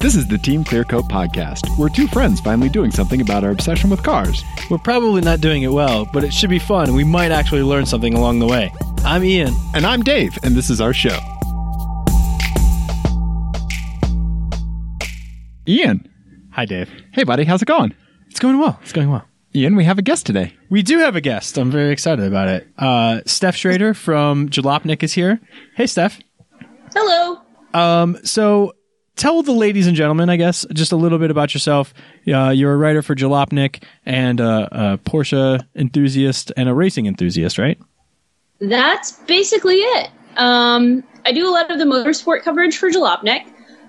This is the Team Clearcoat podcast. We're two friends finally doing something about our obsession with cars. We're probably not doing it well, but it should be fun and we might actually learn something along the way. I'm Ian. And I'm Dave, and this is our show. Ian. Hi, Dave. Hey, buddy, how's it going? It's going well. It's going well. Ian, we have a guest today. We do have a guest. I'm very excited about it. Uh, Stef Schrader from Jalopnik is here. Hey, Stef. Hello. Um, so tell the ladies and gentlemen, I guess, just a little bit about yourself. Uh, you're a writer for Jalopnik and a, a Porsche enthusiast and a racing enthusiast, right? That's basically it. Um, I do a lot of the motorsport coverage for Jalopnik.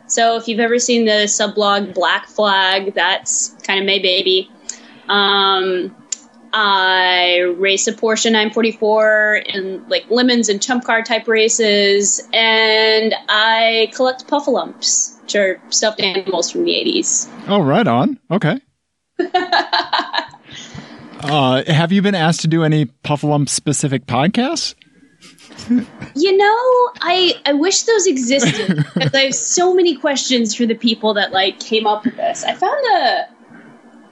So if you've ever seen the subblog Black Flag, that's kind of my baby. Um, I race a Porsche 944 in like LeMons and ChumpCar type races, and I collect puffalumps, which are stuffed animals from the 80s. Oh, right on. Okay. uh, have you been asked to do any Puffalump specific podcasts? You know, I I wish those existed because I have so many questions for the people that like came up with this. I found a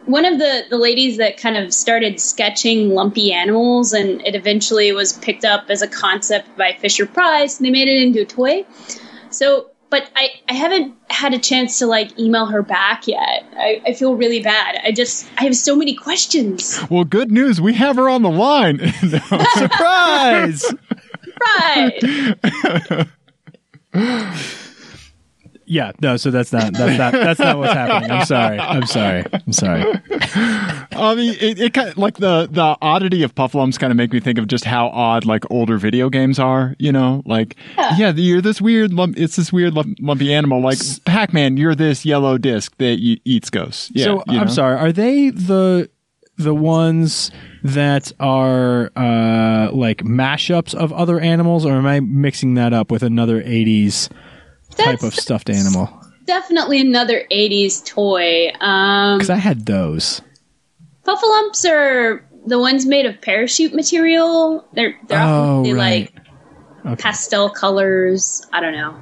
one of the the ladies that kind of started sketching lumpy animals, and it eventually was picked up as a concept by Fisher Price, and they made it into a toy. So, but I I haven't had a chance to like email her back yet. I, I feel really bad. I just I have so many questions. Well, good news. We have her on the line. No. Surprise! Right. yeah, no, so that's not that's not that's not what's happening. I'm sorry. I'm sorry. I'm sorry. I mean, it, it kind of, like the the oddity of Puffalumps kind of make me think of just how odd like older video games are. You know, like yeah, you're this weird lump. It's this weird lump, lumpy animal. Like Pac Man, you're this yellow disc that y- eats ghosts. Yeah, so you I'm sorry. Are they the the ones that are uh, like mashups of other animals, or am I mixing that up with another '80s type of stuffed animal? Definitely another 80s toy. Um, Because I had those. Puffalumps are the ones made of parachute material. They're they're Oh, often right. like pastel colors. I don't know.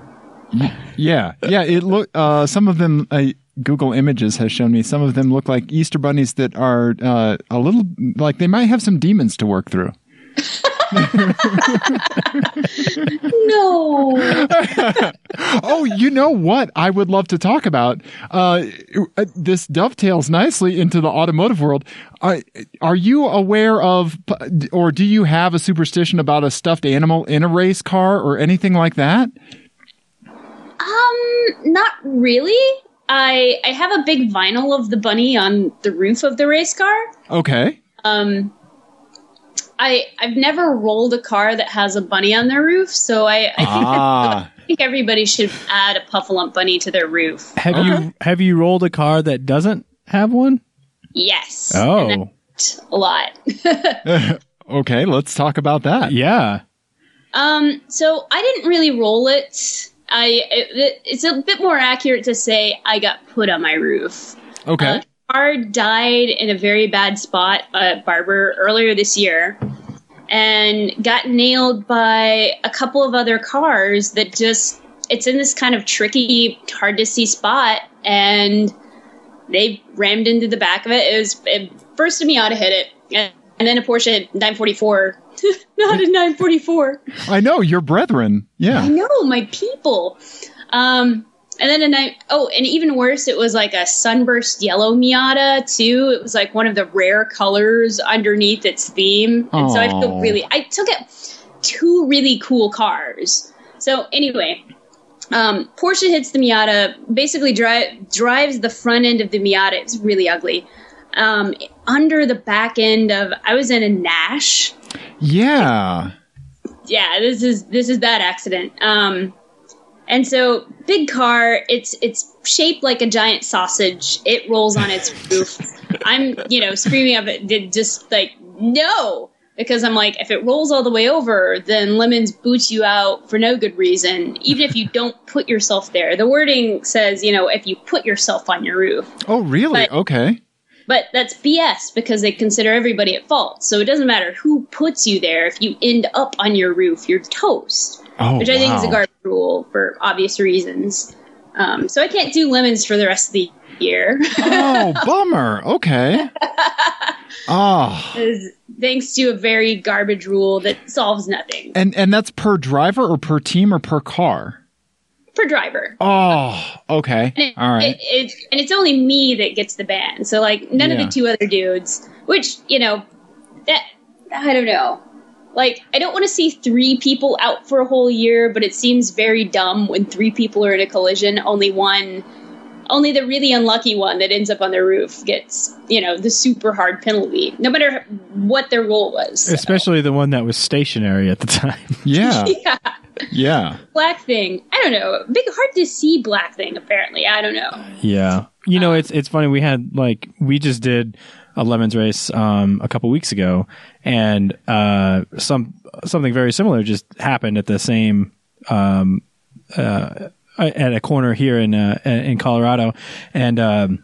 Yeah, yeah. It look. Uh, some of them. Uh, Google Images has shown me some of them look like Easter bunnies that are uh, a little like they might have some demons to work through. No. Oh, you know what? I would love to talk about. Uh, this dovetails nicely into the automotive world. Are, are you aware of, or do you have a superstition about a stuffed animal in a race car or anything like that? um, not really. I I have a big vinyl of the bunny on the roof of the race car. Okay. Um, I I've never rolled a car that has a bunny on their roof, so I I think Ah. I think everybody should add a Puffalump bunny to their roof. Have you have you rolled a car that doesn't have one? Yes. Oh, that's a lot. Okay, let's talk about that. yeah. Um, so I didn't really roll it. I it, it's a bit more accurate to say I got put on my roof. Okay. Uh, car died in a very bad spot at Barber earlier this year, and got nailed by a couple of other cars that just it's in this kind of tricky, hard to see spot, and they rammed into the back of it. It was it, first a Miata hit it, and, and then a Porsche 944. Not a 944. I know your brethren. Yeah. I know my people. Um, and then a night. Oh, and even worse, it was like a sunburst yellow Miata too. It was like one of the rare colors underneath its theme, and so I feel really. I took it two really cool cars. So anyway, um, Porsche hits the Miata, basically dri- drives the front end of the Miata. It's really ugly. Um, under the back end of, I was in a Nash Yeah. yeah, this is this is that accident. Um, and so big car, it's it's shaped like a giant sausage. It rolls on its roof. I'm you know screaming up it just like no because I'm like if it rolls all the way over, then LeMons boots you out for no good reason. Even if you don't put yourself there, the wording says you know if you put yourself on your roof. Oh, really? But- okay. But that's BS because they consider everybody at fault. So it doesn't matter who puts you there. If you end up on your roof, you're toast. Oh, which I think is a garbage rule for obvious reasons. Um, so I can't do LeMons for the rest of the year. Oh, bummer. Okay. Oh, thanks to a very garbage rule that solves nothing and and that's per driver or per team or per car. per driver. Oh, okay. It, All right. it, it, and it's only me that gets the ban. So like none of the two other dudes, which you know, that I don't know. Like I don't want to see three people out for a whole year, but it seems very dumb when three people are in a collision. Only one, only the really unlucky one that ends up on the roof gets you know the super hard penalty, no matter what their role was. So, Especially the one that was stationary at the time. yeah. yeah, Yeah. black thing. I don't know. Big hard to see black thing. Apparently, I don't know. Yeah. You know, it's it's funny. We had like we just did a LeMons race um, a couple weeks ago, and uh, some something very similar just happened at the same um, uh, at a corner here in uh, in Colorado, and. Um,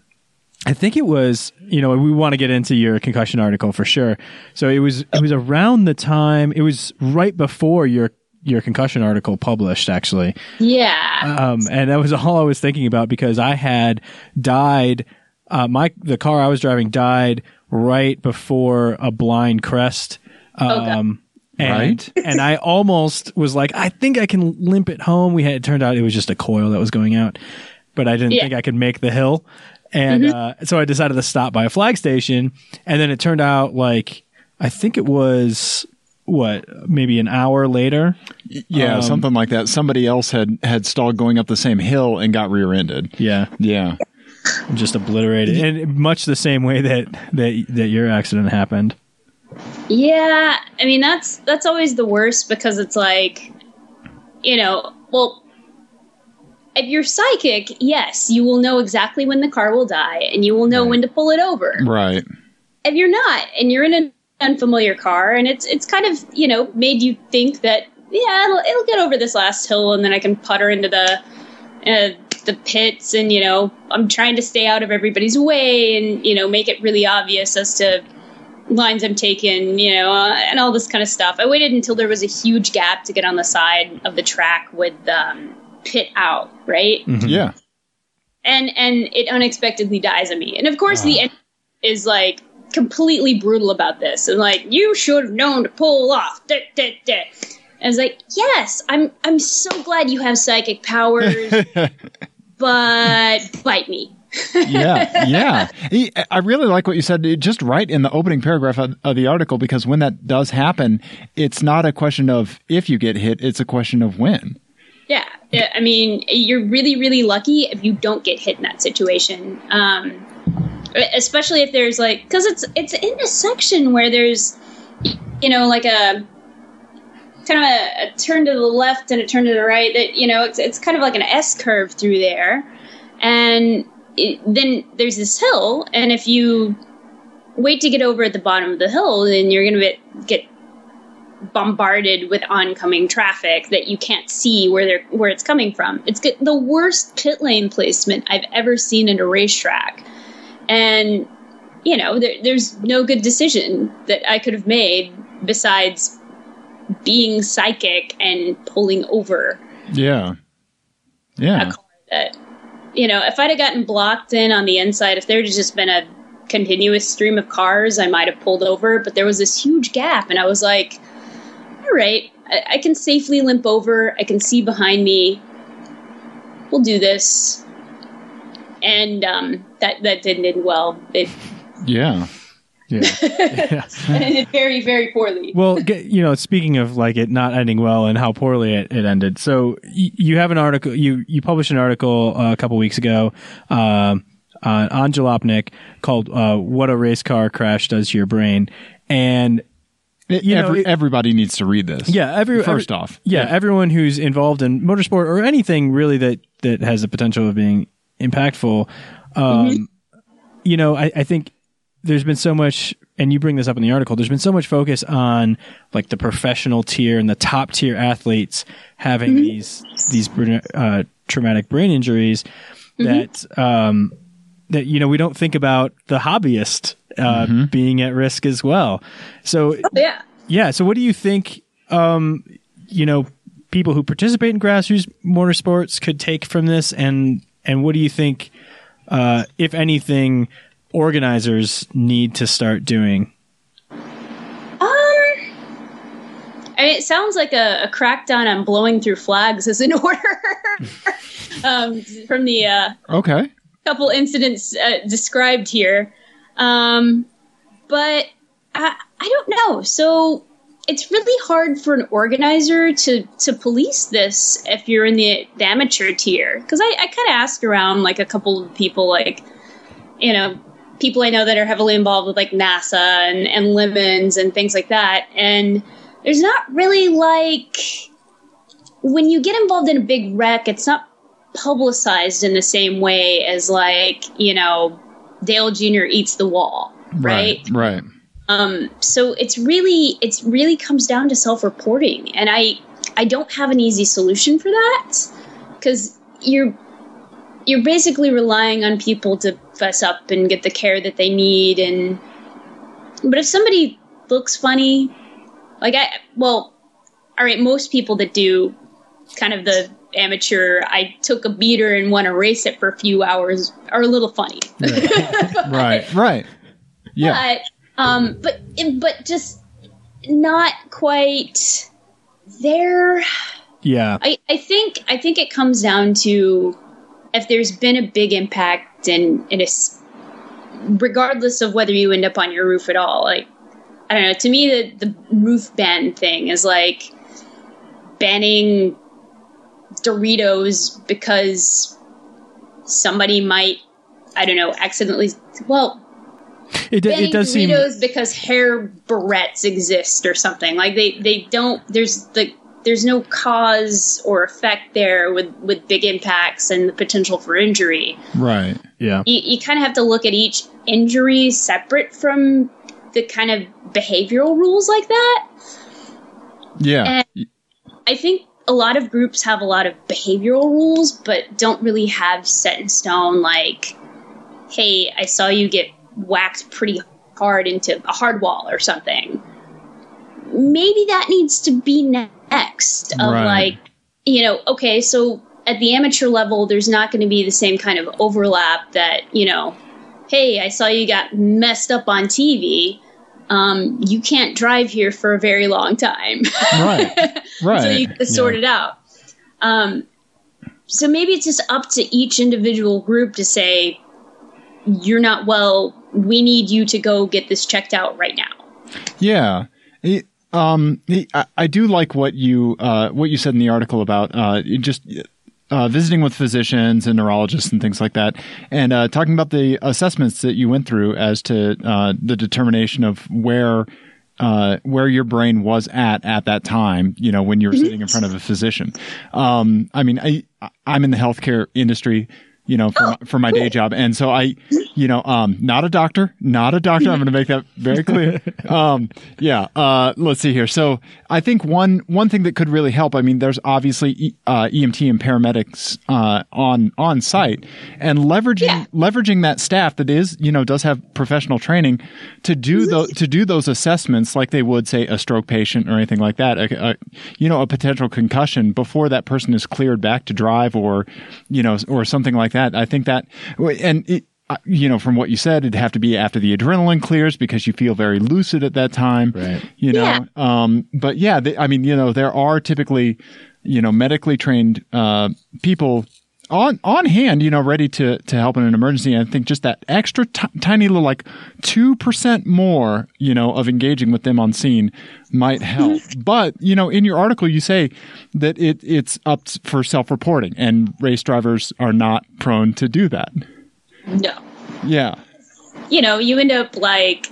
I think it was, you know, we want to get into your concussion article for sure. So it was, it was around the time, it was right before your, your concussion article published, actually. Yeah. Um, and that was all I was thinking about because I had died. Uh, my the car I was driving died right before a blind crest. Okay. Um, and, Right. and I almost was like, I think I can limp it home. We had it turned out it was just a coil that was going out, but I didn't Yeah. think I could make the hill. And uh, so I decided to stop by a flag station, and then it turned out like I think it was what maybe an hour later. Yeah, Um, something like that. Somebody else had had stalled going up the same hill and got rear-ended. Yeah, Yeah. just obliterated, and much the same way that that that your accident happened. Yeah, I mean that's that's always the worst because it's like, you know, well, if you're psychic, yes, you will know exactly when the car will die, and you will know Right. when to pull it over. Right. If you're not, and you're in an unfamiliar car, and it's it's kind of you know made you think that yeah, it'll, it'll get over this last hill, and then I can putter into the uh, the pits, and you know I'm trying to stay out of everybody's way, and you know make it really obvious as to lines I'm taking, you know, uh, and all this kind of stuff. I waited until there was a huge gap to get on the side of the track with um, pit out, right? Mm-hmm. Yeah. And and it unexpectedly dies on me. And of course, the end is like completely brutal about this, and like you should have known to pull off. Da, da, da. I was like, yes, I'm I'm so glad you have psychic powers, but bite me. yeah, yeah. I really like what you said, just right in the opening paragraph of, of the article, because when that does happen, it's not a question of if you get hit; it's a question of when. Yeah, yeah, I mean, you're really, really lucky if you don't get hit in that situation. Um, especially if there's like, because it's it's in a section where there's, you know, like a kind of a, a turn to the left and a turn to the right. That you know, it's it's kind of like an S curve through there, and it, then there's this hill, and if you wait to get over at the bottom of the hill, then you're gonna get get bombarded with oncoming traffic that you can't see where they're where it's coming from. It's get the worst pit lane placement I've ever seen in a racetrack, and you know there, there's no good decision that I could have made besides being psychic and pulling over Yeah, yeah, that you know if I'd have gotten blocked in on the inside, if there'd just been a continuous stream of cars, I might have pulled over. But there was this huge gap, and I was like, "All right, I, I can safely limp over. I can see behind me. We'll do this." And um, that that didn't end well. It yeah. Yeah. yeah. ended very very poorly. Well, get, you know, speaking of like it not ending well and how poorly it, it ended. So y- you have an article, you, you published an article uh, a couple weeks ago, um, on, on Jalopnik called, uh, what a race car crash does to your brain. And It- You know, every, it- everybody needs to read this. yeah, every, First every- off, yeah, everyone who's involved in motorsport or anything really that, that has the potential of being impactful. Um, you know, I, I think there's been so much, and you bring this up in the article, there's been so much focus on like the professional tier and the top tier athletes having these, these, uh, traumatic brain injuries that, um, that, you know, we don't think about the hobbyist, uh, being at risk as well. So yeah. yeah. So, what do you think? Um, you know, people who participate in grassroots motorsports could take from this, and and what do you think, uh, if anything, organizers need to start doing? Um, I mean, it sounds like a, a crackdown on blowing through flags is in order. um, from the uh, Okay. couple incidents uh, described here. Um, but I, I don't know. So it's really hard for an organizer to, to police this if you're in the, the amateur tier. Because I, I kind of asked around like a couple of people, like, you know, people I know that are heavily involved with like NASA and, and LeMons and things like that. And there's not really like when you get involved in a big wreck, it's not publicized in the same way as like, you know, Dale Jr. eats the wall, right? Right. Um, so it's really it's really comes down to self-reporting, and I I don't have an easy solution for that because you're you're basically relying on people to fess up and get the care that they need, and but if somebody looks funny, like I well, all right, most people that do kind of the amateur, I took a beater and want to race it for a few hours are a little funny. Right. Right. Yeah. But um, but but just not quite there. Yeah. I, I think I think it comes down to if there's been a big impact and and it's regardless of whether you end up on your roof at all. Like I don't know. To me, the the roof ban thing is like banning Doritos because somebody might I don't know accidentally well It, d- it does seem. Doritos because hair barrettes exist or something. Like they, they don't. There's the there's no cause or effect there with with big impacts and the potential for injury. Right. Yeah. You, you kind of have to look at each injury separate from the kind of behavioral rules like that. Yeah. And I think a lot of groups have a lot of behavioral rules, but don't really have set in stone like, hey, I saw you get whacked pretty hard into a hard wall or something. Maybe that needs to be next. Of Right. like, you know, okay, so at the amateur level, there's not going to be the same kind of overlap that, you know, hey, I saw you got messed up on TV. Um, you can't drive here for a very long time. Right. Right. so you can sort it out. Um, so maybe it's just up to each individual group to say, you're not well, we need you to go get this checked out right now. Yeah. It- um, I, I do like what you uh, what you said in the article about uh, just uh, visiting with physicians and neurologists and things like that, and uh, talking about the assessments that you went through as to uh, the determination of where uh, where your brain was at at that time. You know, when you were sitting in front of a physician. Um, I mean, I I'm in the healthcare industry. You know, for, my, for my day job, and so I, you know, um, not a doctor, not a doctor. I'm going to make that very clear. Um, yeah. Uh, let's see here. So I think one one thing that could really help. I mean, there's obviously e, uh, EMT and paramedics uh, on on site, and leveraging Yeah. leveraging that staff that is you know does have professional training to do those to do those assessments like they would say a stroke patient or anything like that. A, a, you know, a potential concussion before that person is cleared back to drive or you know or something like that. I think that and. It, you know, from what you said, it'd have to be after the adrenaline clears because you feel very lucid at that time. Right. You know, Yeah. um, but yeah, they, I mean, you know, there are typically, you know, medically trained uh, people on on hand, you know, ready to to help in an emergency. And I think just that extra t- tiny little, like two percent more, you know, of engaging with them on scene might mm-hmm. help. but you know, in your article, you say that it it's up for self reporting, and race drivers are not prone to do that. No. Yeah. You know, you end up like,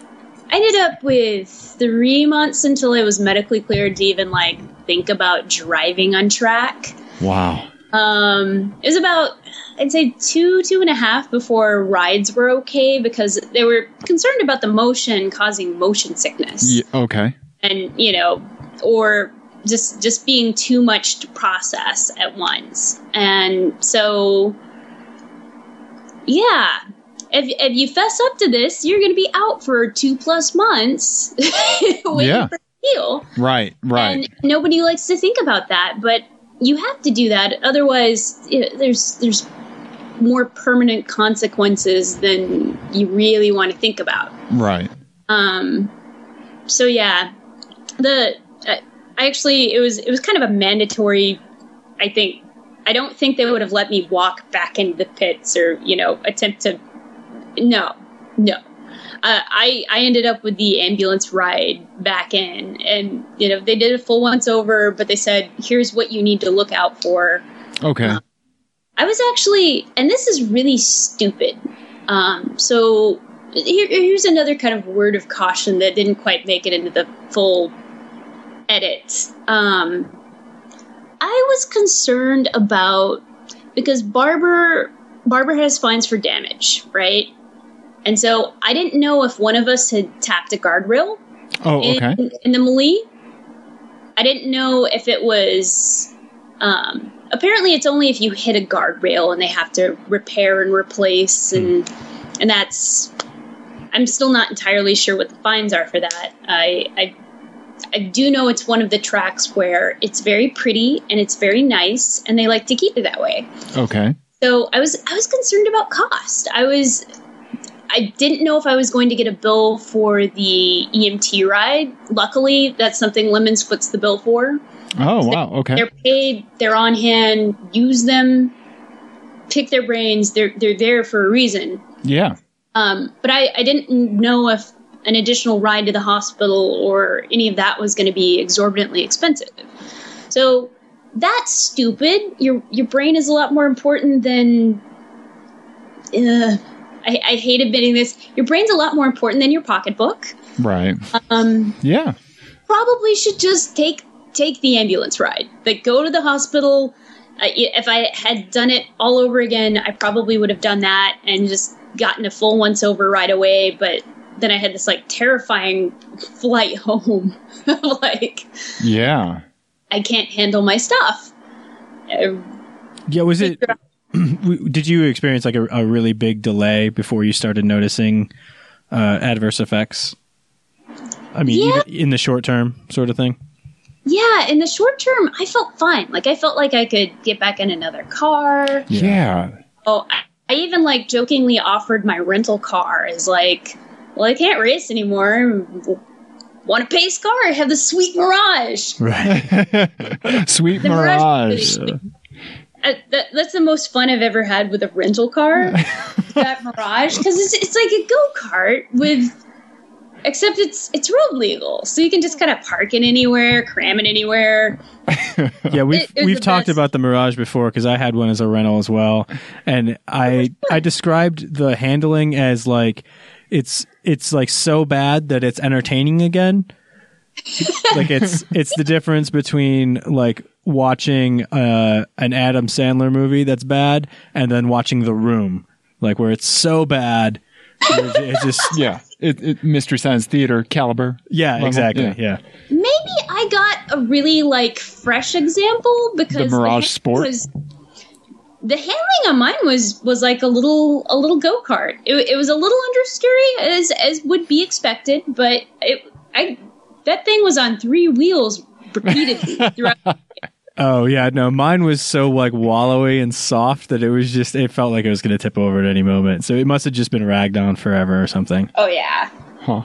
I ended up with three months until I was medically cleared to even like think about driving on track. Wow. Um, it was about, I'd say two, two and a half before rides were okay because they were concerned about the motion causing motion sickness. Yeah, okay. and you know or just just being too much to process at once and so yeah if, if you fess up to this you're going to be out for two plus months waiting Yeah. for heal Right. Right. and nobody likes to think about that but you have to do that otherwise know, there's there's more permanent consequences than you really want to think about. Right. Um, so yeah, the uh, I actually it was it was kind of a mandatory. I think I don't think they would have let me walk back into the pits or you know attempt to. No, no. Uh, I I ended up with the ambulance ride back in, and you know they did a full once over, but they said here's what you need to look out for. Okay. I was actually, and this is really stupid. Um, so here, here's another kind of word of caution that didn't quite make it into the full edit. Um, I was concerned about because Barber Barber has fines for damage, right? And so I didn't know if one of us had tapped a guardrail oh, in, okay. in the melee. I didn't know if it was. Um, apparently, it's only if you hit a guardrail and they have to repair and replace, and and that's. I'm still not entirely sure what the fines are for that. I, I I do know it's one of the tracks where it's very pretty and it's very nice, and they like to keep it that way. Okay. So I was I was concerned about cost. I was I didn't know if I was going to get a bill for the EMT ride. Luckily, that's something LeMons foots the bill for. Oh, wow. Okay. They're paid, they're on hand, use them, pick their brains. They're they're there for a reason. Yeah. Um, but I, I didn't know if an additional ride to the hospital or any of that was going to be exorbitantly expensive. So that's stupid. Your your brain is a lot more important than. Uh, I, I hate admitting this. Your brain's a lot more important than your pocketbook. Right. Um, Yeah. probably should just take take the ambulance ride. Like go to the hospital. Uh, if I had done it all over again, I probably would have done that and just gotten a full once over right away. But then I had this like terrifying flight home. like Yeah. I can't handle my stuff. Uh, Yeah, was it? w- Did you experience like a, a really big delay before you started noticing uh, adverse effects? I mean, Yeah. in the short term, sort of thing. yeah, in the short term, I felt fine. Like I felt like I could get back in another car. Yeah. Oh, I, I even like jokingly offered my rental car as like, well, I can't race anymore. Want a pace car? I have the sweet Mirage. Right. Sweet The Mirage. Mirage. Uh, that, that's the most fun I've ever had with a rental car. that Mirage, because it's it's like a go kart with, except it's it's road legal, so you can just kind of park it anywhere, cram it anywhere. Yeah, we've It- it we've talked best. about the Mirage before because I had one as a rental as well, and I I described the handling as like it's it's like so bad that it's entertaining again. like it's it's the difference between like watching uh, an Adam Sandler movie that's bad and then watching The Room, like where it's so bad. It's it's just Yeah. It, it, Mystery Science Theater caliber. yeah, Level, exactly. yeah. Yeah. Maybe I got a really like fresh example because The Mirage handling Sport? was the handling on mine was was like a little a little go kart. It, it was a little understeery as as would be expected, but it I that thing was on three wheels repeatedly throughout. Oh yeah, no, mine was so like wallowy and soft that it was just it felt like it was going to tip over at any moment. So it must have just been ragged on forever or something. oh yeah. Huh.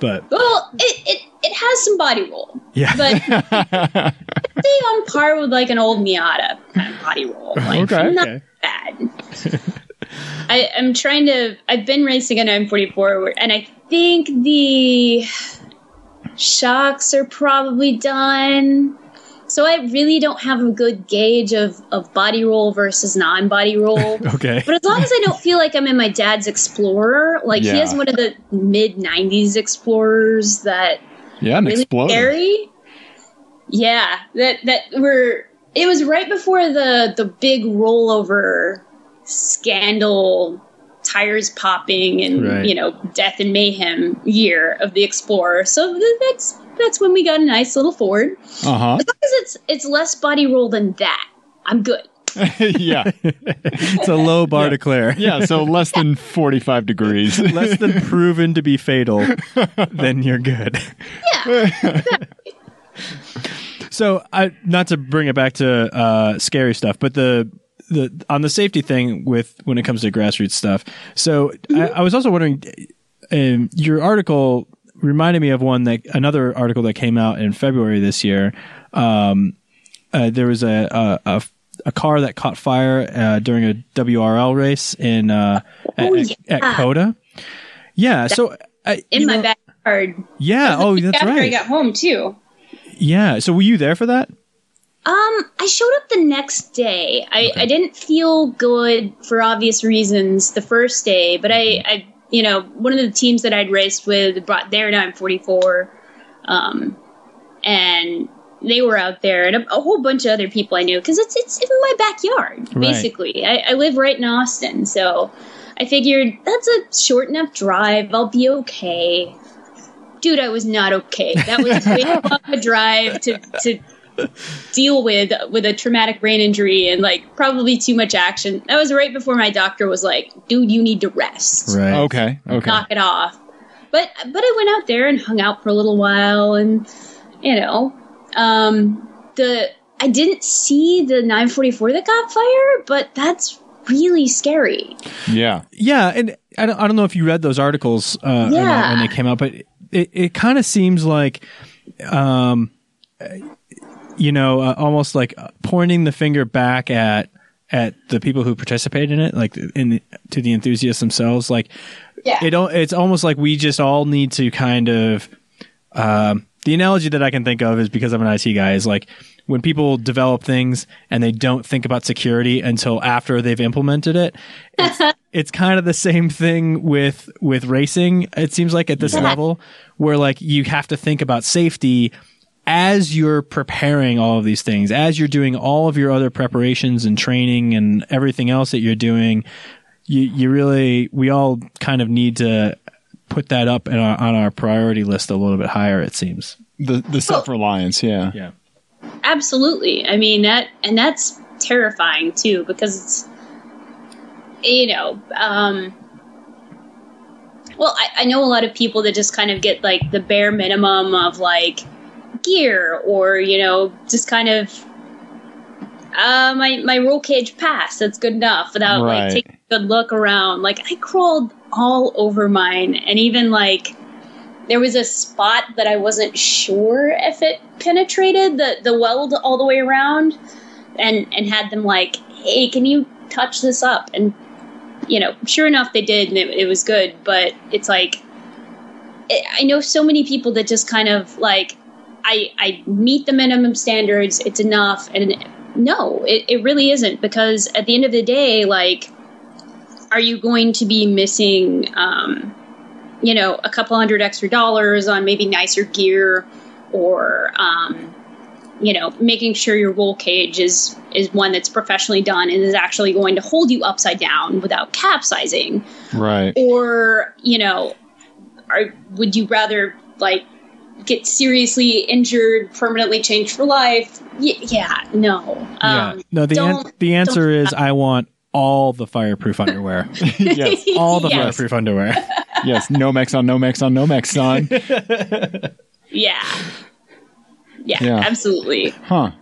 But Well, it, it it has some body roll, yeah, but stay on par with like an old Miata kind of body roll. Like, Okay. not Okay. bad. I, I'm trying to. I've been racing an M44, and I think the shocks are probably done. So I really don't have a good gauge of, of body roll versus non body roll. okay. But as long as I don't feel like I'm in my dad's Explorer, like he has one of the mid '90s Explorers that Yeah, an really exploder. scary. Yeah, that that were. It was right before the the big rollover scandal, tires popping, and Right. you know death and mayhem year of the Explorer. So th- that's that's when we got a nice little Ford. Uh huh. As long as it's it's less body roll than that, I'm good. yeah. It's a low bar to clear. Yeah. So less than 45 degrees. Less than proven to be fatal, then you're good. Yeah, So, I not to bring it back to uh, scary stuff, but the the on the safety thing with when it comes to grassroots stuff. So I, I was also wondering, um, your article reminded me of one that another article that came out in February this year. Um, uh, there was a, a, a a car that caught fire uh, during a WRL race in uh, at, Oh, at, at yeah. COTA. Yeah, so I, in my know- backyard. Yeah. Oh, that's after I got home too. Yeah. So were you there for that? Um, I showed up the next day. I, I didn't feel good for obvious reasons the first day, but I, I, you know, one of the teams that I'd raced with brought their 944, um, and they were out there, and a, a whole bunch of other people I knew because it's it's in my backyard Right. basically. I, I live right in Austin, so I figured that's a short enough drive. I'll be okay. Dude, I was not okay. That was way long a drive to to deal with with a traumatic brain injury and like probably too much action. That was right before my doctor was like, "Dude, you need to rest. Right. Okay. Okay. Knock it off." But but I went out there and hung out for a little while, and you know, um, the I didn't see the 944 that got fire, but that's really scary. Yeah. Yeah, and I don't, I don't know if you read those articles uh, Yeah. when they came out, but it, it kind of seems like, um, you know, uh, almost like pointing the finger back at at the people who participate in it, like in the, to the enthusiasts themselves. Like, Yeah. it it's almost like we just all need to kind of. Um, the analogy that I can think of is because I'm an IT guy is like when people develop things and they don't think about security until after they've implemented it. It's, it's kind of the same thing with with racing. It seems like at this Yeah. level where like you have to think about safety as you're preparing all of these things, as you're doing all of your other preparations and training and everything else that you're doing. You you really we all kind of need to put that up in our, on our priority list a little bit higher. It seems. The the self reliance. Yeah. Yeah. Absolutely. I mean that, and that's terrifying too because it's, you know, um, well, I, I know a lot of people that just kind of get like the bare minimum of like gear or you know just kind of uh, my my roll cage pass. That's good enough without Right. like taking a good look around. Like I crawled all over mine, and even like there was a spot that I wasn't sure if it penetrated the the weld all the way around, and and had them like, hey, can you touch this up? And you know, sure enough, they did, and it, it was good. But it's like I I know so many people that just kind of like I I meet the minimum standards. It's enough, and no, it, it really isn't because at the end of the day, like, are you going to be missing? Um, you know, a couple hundred extra dollars on maybe nicer gear, or um, you know, making sure your roll cage is is one that's professionally done and is actually going to hold you upside down without capsizing Right. or you know are, would you rather like get seriously injured permanently changed for life y- yeah no Yeah. um, no, the an- the answer is I want all the fireproof underwear. yes. all the Yes. fireproof underwear. Yes. Nomex on Nomex on Nomex son. yeah. yeah Yeah. absolutely Huh.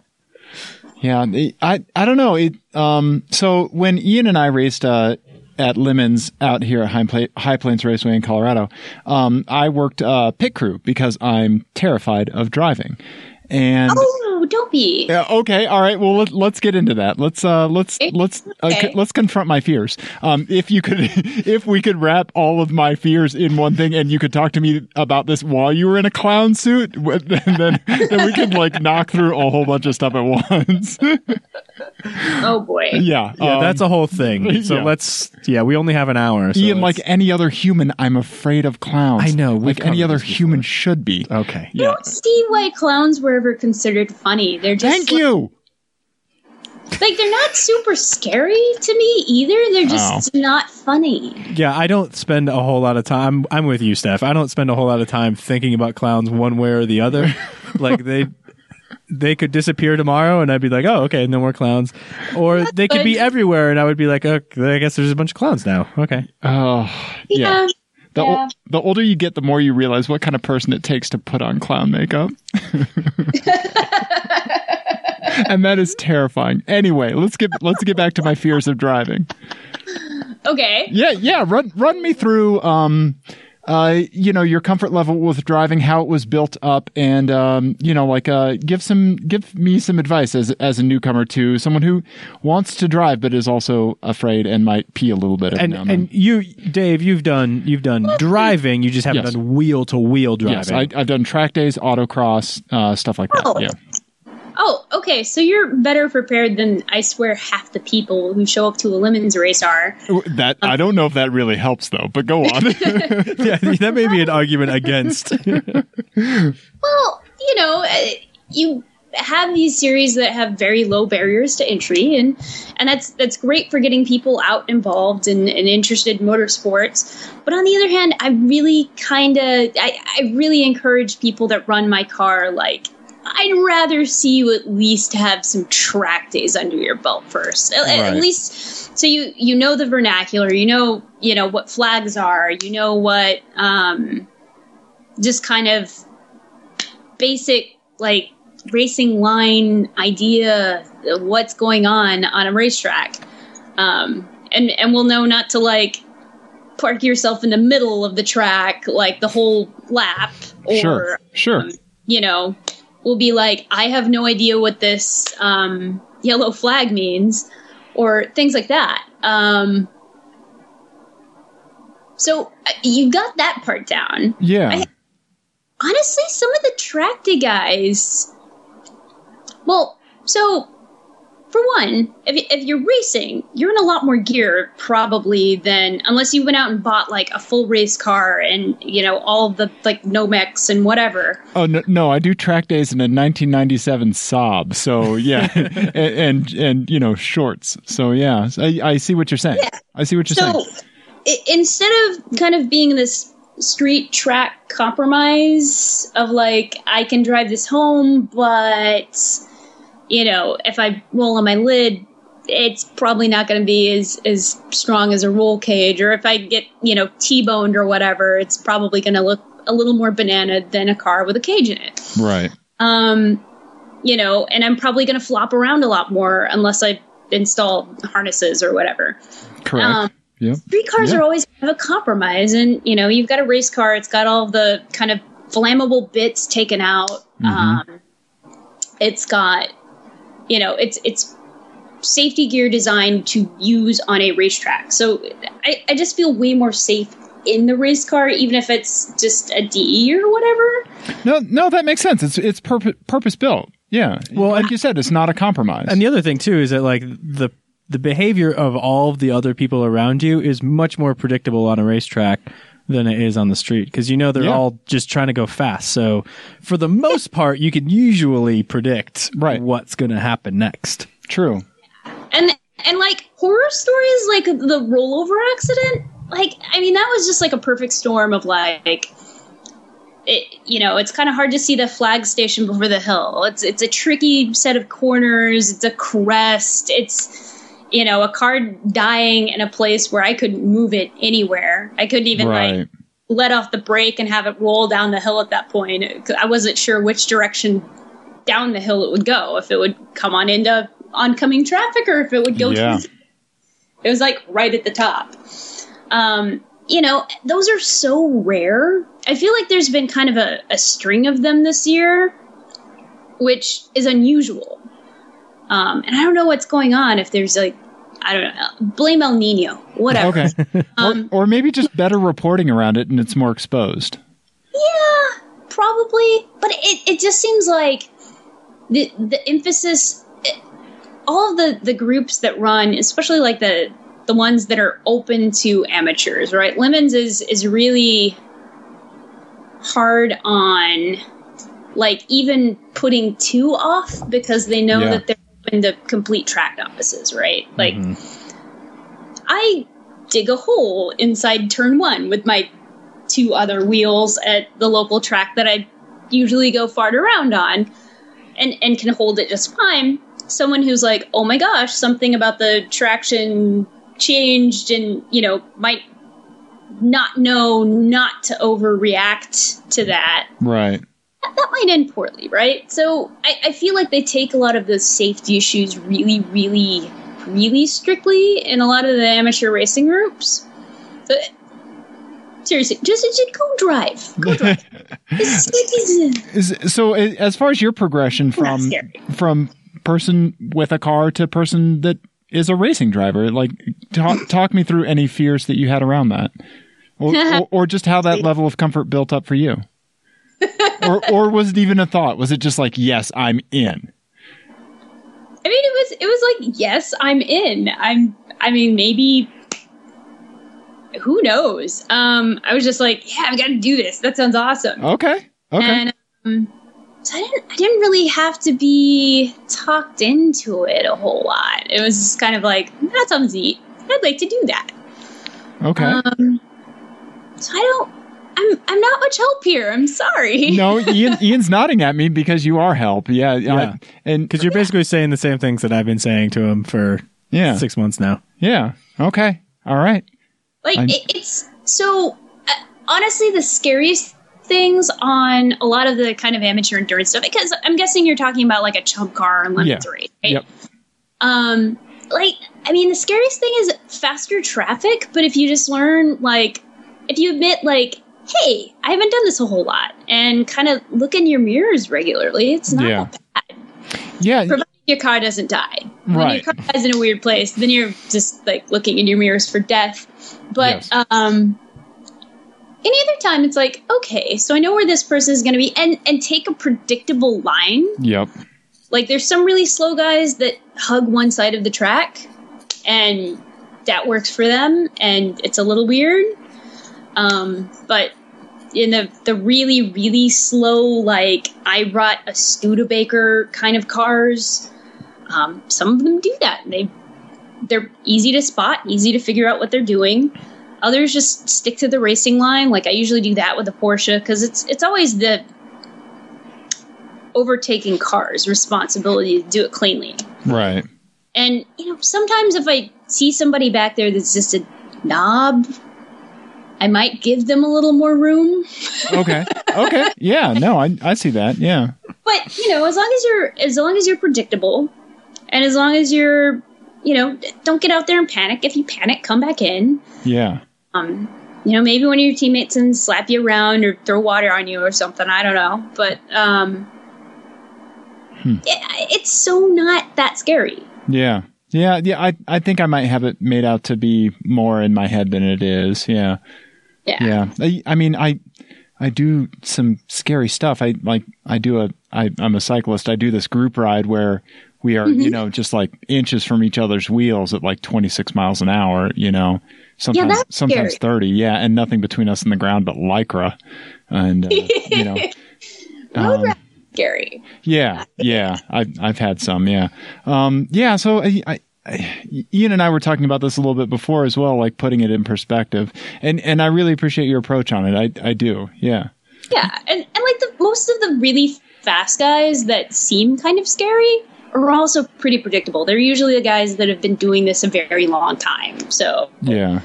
Yeah, I I don't know. It um so when Ian and I raced uh at LeMons out here at High, High Plains Raceway in Colorado, um I worked uh pit crew because I'm terrified of driving. And oh don't be yeah, okay, all right. Well, let, let's get into that. Let's uh, let's Okay. let's uh, c- let's confront my fears. Um, if you could, if we could wrap all of my fears in one thing, and you could talk to me about this while you were in a clown suit, w- then then, then we could like knock through a whole bunch of stuff at once. oh boy yeah, Yeah, um, that's a whole thing. So yeah. let's yeah, we only have an hour. So Ian. Like any other human, I'm afraid of clowns. I know, like any other human should be. okay. I Yeah. don't see why clowns were ever considered funny they're just Thank like, you. like they're not super scary to me either they're just oh. not funny Yeah, I don't spend a whole lot of time. I'm, I'm with you, Stef. I don't spend a whole lot of time thinking about clowns one way or the other. like they they could disappear tomorrow, and I'd be like, oh, okay, no more clowns. Or they could be everywhere, and I would be like, oh, I guess there's a bunch of clowns now. Okay. Oh, yeah. yeah The, Yeah. the older you get, the more you realize what kind of person it takes to put on clown makeup. and that is terrifying. Anyway, let's get let's get back to my fears of driving. Okay. Yeah, yeah. Run run me through um uh you know your comfort level with driving, how it was built up, and um you know like uh give some give me some advice as as a newcomer to someone who wants to drive but is also afraid and might pee a little bit. And now and, then. and you, Dave, you've done you've done driving. You just haven't Yes. done wheel to wheel driving. yes, I, I've done track days, autocross, uh, stuff like that. Oh. Yeah. Oh, okay. So you're better prepared than I swear half the people who show up to a LeMons race are. That I don't know if that really helps though, but go on. yeah, that may be an argument against. Well, you know, uh, you have these series that have very low barriers to entry, and and that's that's great for getting people out involved and, and interested in motorsports. But on the other hand, I really kind of I, I really encourage people that run my car like. I'd rather see you at least have some track days under your belt first. At, at least so you you know the vernacular, you know you know what flags are, you know what um, just kind of basic like racing line idea of what's going on on a racetrack um, and and we'll know not to like park yourself in the middle of the track like the whole lap or sure, sure. you know we'll be like i have no idea what this um, yellow flag means or things like that um, so uh, you got that part down Yeah. I- honestly, some of the track day guys. Well, so for one, if, if you're racing, you're in a lot more gear probably than unless you went out and bought like a full race car and you know all the like Nomex and whatever. Oh no, no, I do track days in a 1997 Saab. So yeah, and, and and you know shorts. So yeah, I, I see what you're saying. I see what you're So saying. i instead of kind of being this street track compromise of like I can drive this home, but you know if I roll on my lid, it's probably not going to be as as strong as a roll cage, or if I get you know t-boned or whatever, it's probably going to look a little more banana than a car with a cage in it. Right. Um, you know, and I'm probably going to flop around a lot more unless I install harnesses or whatever. Correct. Um, yep. street cars Yeah. are always kind of a compromise and you know you've got a race car it's got all the kind of flammable bits taken out Mm-hmm. um, it's got you know it's it's safety gear designed to use on a racetrack so I, I just feel way more safe in the race car even if it's just a de or whatever No, no, that makes sense. It's it's purpose purpose built. Yeah. Well, like you said, it's not a compromise. And the other thing too is that like the the behavior of all of the other people around you is much more predictable on a racetrack than it is on the street because you know they're Yeah. all just trying to go fast. So for the most part, you can usually predict Right. what's going to happen next. True. and and like horror stories like the rollover accident like i mean that was just like a perfect storm of like it, you know it's kind of hard to see the flag station before the hill it's it's a tricky set of corners it's a crest it's you know a car dying in a place where i couldn't move it anywhere i couldn't even Right. like let off the brake and have it roll down the hill at that point. i wasn't sure which direction down the hill it would go if it would come on into oncoming traffic or if it would go Yeah. through it was like right at the top um, you know those are so rare i feel like there's been kind of a, a string of them this year which is unusual um, and i don't know what's going on if there's like i don't know blame el nino whatever Okay. Um, or, or maybe just better reporting around it and it's more exposed. Yeah, probably. But it, it just seems like the the emphasis, all of the the groups that run, especially like the the ones that are open to amateurs, right? LeMons is is really hard on like even putting two off because they know Yeah. that they're open to complete track novices, right? Like mm-hmm. I dig a hole inside turn one with my two other wheels at the local track that I usually go fart around on and, and can hold it just fine. Someone who's like, oh my gosh, something about the traction changed and, you know, might not know not to overreact to that. Right. That might end poorly, right? So I, I feel like they take a lot of those safety issues really, really, really strictly in a lot of the amateur racing groups. But seriously, just, just go drive. Go drive. Uh, is, so uh, as far as your progression from from person with a car to person that is a racing driver, like talk talk me through any fears that you had around that, or, or, or just how that level of comfort built up for you, or or was it even a thought? Was it just like, yes, I'm in? I mean, it was it was like, yes, I'm in. I'm. I mean, maybe. Who knows? Um, I was just like, yeah, I've got to do this. That sounds awesome. Okay, okay, And um, so I didn't. I didn't really have to be talked into it a whole lot. It was just kind of like that sounds neat. I'd like to do that. okay. Um, so I don't. I'm. I'm not much help here. I'm sorry. no, Ian, Ian's nodding at me because you are help. Yeah, Yeah. I- and Because you're basically saying the same things that I've been saying to him for yeah, six months now. yeah. Okay, all right. Like it, it's so uh, honestly the scariest things on a lot of the kind of amateur endurance stuff because I'm guessing you're talking about like a ChumpCar and LeMons Yeah. race, right? Yep. Um, like I mean, the scariest thing is faster traffic. But if you just learn, like, if you admit, like, hey, I haven't done this a whole lot, and kind of look in your mirrors regularly, it's not Yeah. that bad. Yeah, Provided your car doesn't die. When Right. your car dies in a weird place, then you're just like looking in your mirrors for death. But Yes. um any other time it's like, okay, so I know where this person is gonna be and and take a predictable line. yep. Like there's some really slow guys that hug one side of the track and that works for them and it's a little weird. Um but in the the really really slow like I brought a Studebaker kind of cars, um, some of them do that. They they're easy to spot, easy to figure out what they're doing. Others just stick to the racing line. Like I usually do that with a Porsche because it's it's always the overtaking cars responsibility to do it cleanly. Right. And you know, sometimes if I see somebody back there that's just a knob, I might give them a little more room. Okay. Okay. Yeah. No, I I see that. Yeah. But you know, as long as you're as long as you're predictable, and as long as you're, you know, don't get out there and panic. If you panic, come back in. Yeah. Um, you know, maybe one of your teammates and slap you around or throw water on you or something. I don't know, but um, Hmm. it, it's so not that scary. Yeah. Yeah. Yeah. I I think I might have it made out to be more in my head than it is. Yeah. Yeah. Yeah. I, I mean, I I do some scary stuff. I like I do a I I'm a cyclist. I do this group ride where we are, Mm-hmm. you know, just like inches from each other's wheels at like 26 miles an hour, you know. Sometimes that's sometimes scary. 30. Yeah, and nothing between us and the ground but lycra. And uh, you know, um, scary. yeah, yeah. I've I've had some. Yeah, um, yeah. So I, I, Ian and I were talking about this a little bit before as well, like putting it in perspective, and and I really appreciate your approach on it. I I do. Yeah. Yeah, and, and like the most of the really fast guys that seem kind of scary are also pretty predictable. They're usually the guys that have been doing this a very long time. So Yeah.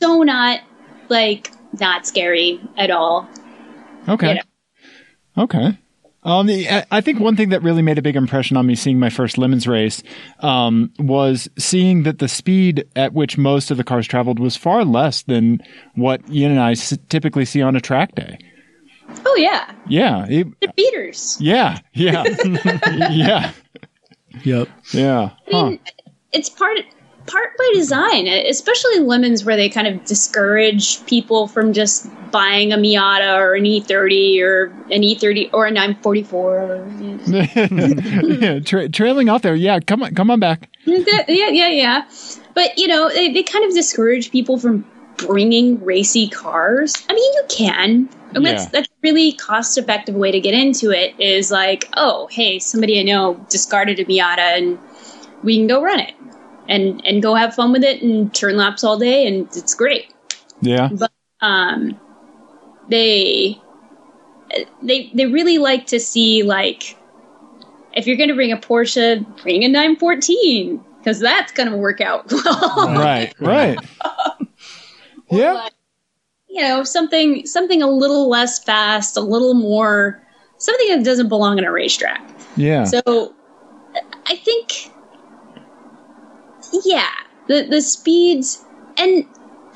so not like not scary at all. Okay. Yeah. Okay. Um, I- I think one thing that really made a big impression on me seeing my first LeMons race um, was seeing that the speed at which most of the cars traveled was far less than what Ian and I typically see on a track day. Oh yeah, Yeah. it- they're beaters. yeah. Yeah. yeah. Yep. Yeah. I mean, it's part part by design, especially LeMons where they kind of discourage people from just buying a Miata or an E30 or an E30 or a 944. Or, yeah, tra- trailing off there. Yeah, come on, come on back. yeah, yeah, yeah. But you know, they, they kind of discourage people from bringing racy cars. I mean, you can. And that's Yeah. that's a really cost effective way to get into it. Is like, oh, hey, somebody I know discarded a Miata, and we can go run it, and and go have fun with it, and turn laps all day, and it's great. Yeah, But Um, they they they really like to see like if you're going to bring a Porsche, bring a 914 because that's going to work out well. right, right. yeah, But, you know, something something a little less fast, a little more something that doesn't belong on a racetrack. Yeah. So I think, yeah, the the speeds and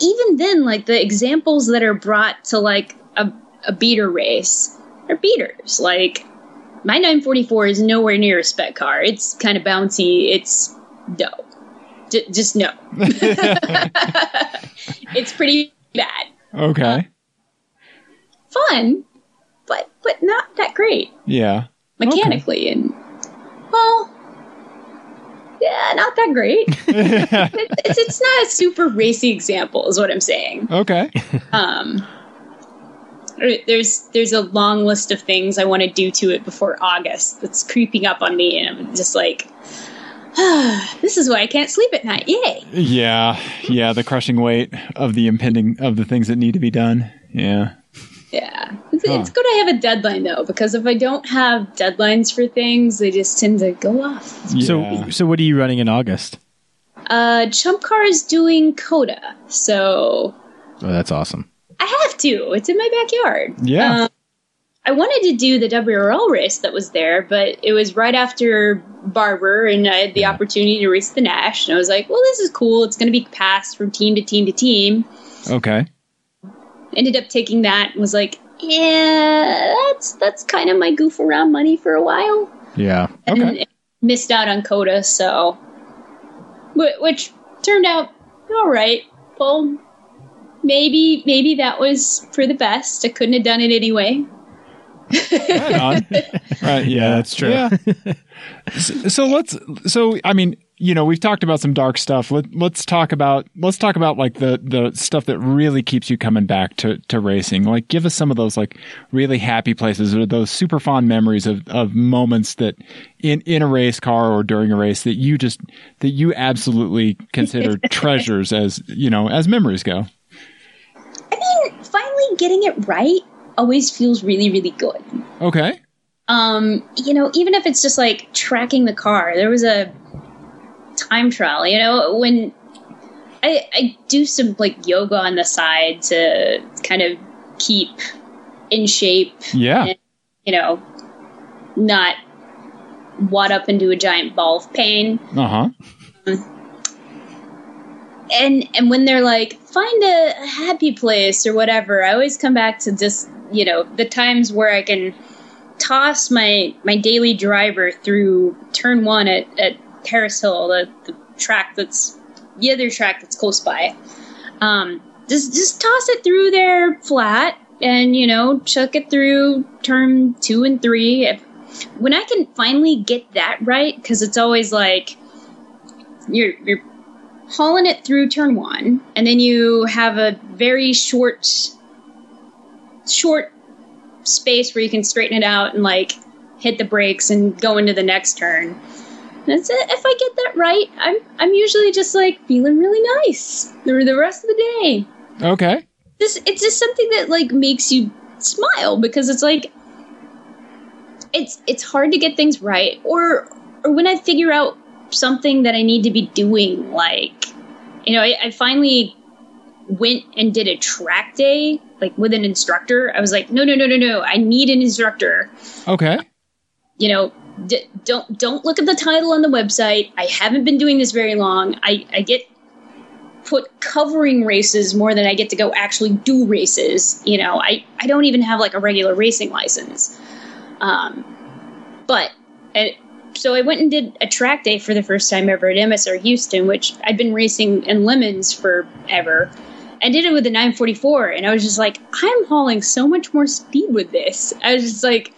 even then, like the examples that are brought to like a, a beater race are beaters. Like my 944 is nowhere near a spec car. It's kind of bouncy. It's no, J- just no. it's pretty bad. okay. Um, fun, but but not that great Yeah. mechanically and well yeah not that great It- it's, it's not a super racy example is what i'm saying Okay. um there's there's a long list of things i want to do to it before august that's creeping up on me and i'm just like this is why i can't sleep at night yay Yeah. Yeah. The crushing weight of the impending of the things that need to be done. Yeah. Yeah it's, Huh. it's good i have a deadline though because if i don't have deadlines for things they just tend to go off Yeah. So, so what are you running in August? uh ChumpCar is doing COTA so Oh, that's awesome. I have to. It's in my backyard. Yeah. Um, I wanted to do the WRL race that was there, but it was right after Barber, and I had the Yeah. opportunity to race the Nash. And I was like, well, this is cool. It's going to be passed from team to team to team. okay. Ended up taking that and was like, yeah, that's that's kind of my goof around money for a while. Yeah. And missed out on COTA, so. Which turned out all right. Well, maybe maybe that was for the best. I couldn't have done it anyway. Right on. Right. Yeah, that's true. Yeah. so, so let's. So I mean, you know, we've talked about some dark stuff. Let, let's talk about let's talk about like the the stuff that really keeps you coming back to to racing. Like, give us some of those like really happy places or those super fond memories of of moments that in in a race car or during a race that you just that you absolutely consider treasures as you know as memories go. I mean, finally getting it right always feels really, really good. Okay. Um, you know, even if it's just like tracking the car. There was a time trial, you know, when I I do some like yoga on the side to kind of keep in shape, Yeah. you know, not wad up into a giant ball of pain. Uh huh. and and when they're like find a happy place or whatever i always come back to just you know the times where i can toss my my daily driver through turn one at, at hill the, the track that's the other track that's close by um just just toss it through there flat and you know chuck it through turn two and three if, when i can finally get that right because it's always like you're you're hauling it through turn one, and then you have a very short, short space where you can straighten it out and like hit the brakes and go into the next turn. That's it. If I get that right, I'm I'm usually just like feeling really nice the the rest of the day. Okay. This it's just something that like makes you smile because it's like it's it's hard to get things right or or when I figure out something that I need to be doing like you know I, I finally went and did a track day like with an instructor I was like no no no no no I need an instructor Okay. you know d- don't don't look at the title on the website. I haven't been doing this very long. I i get put covering races more than i get to go actually do races you know? I i don't even have like a regular racing license. Um but and so i went and did a track day for the first time ever at msr houston which i'd been racing in LeMons forever I did it with the 944, and I was just like, I'm hauling so much more speed with this. I was just like,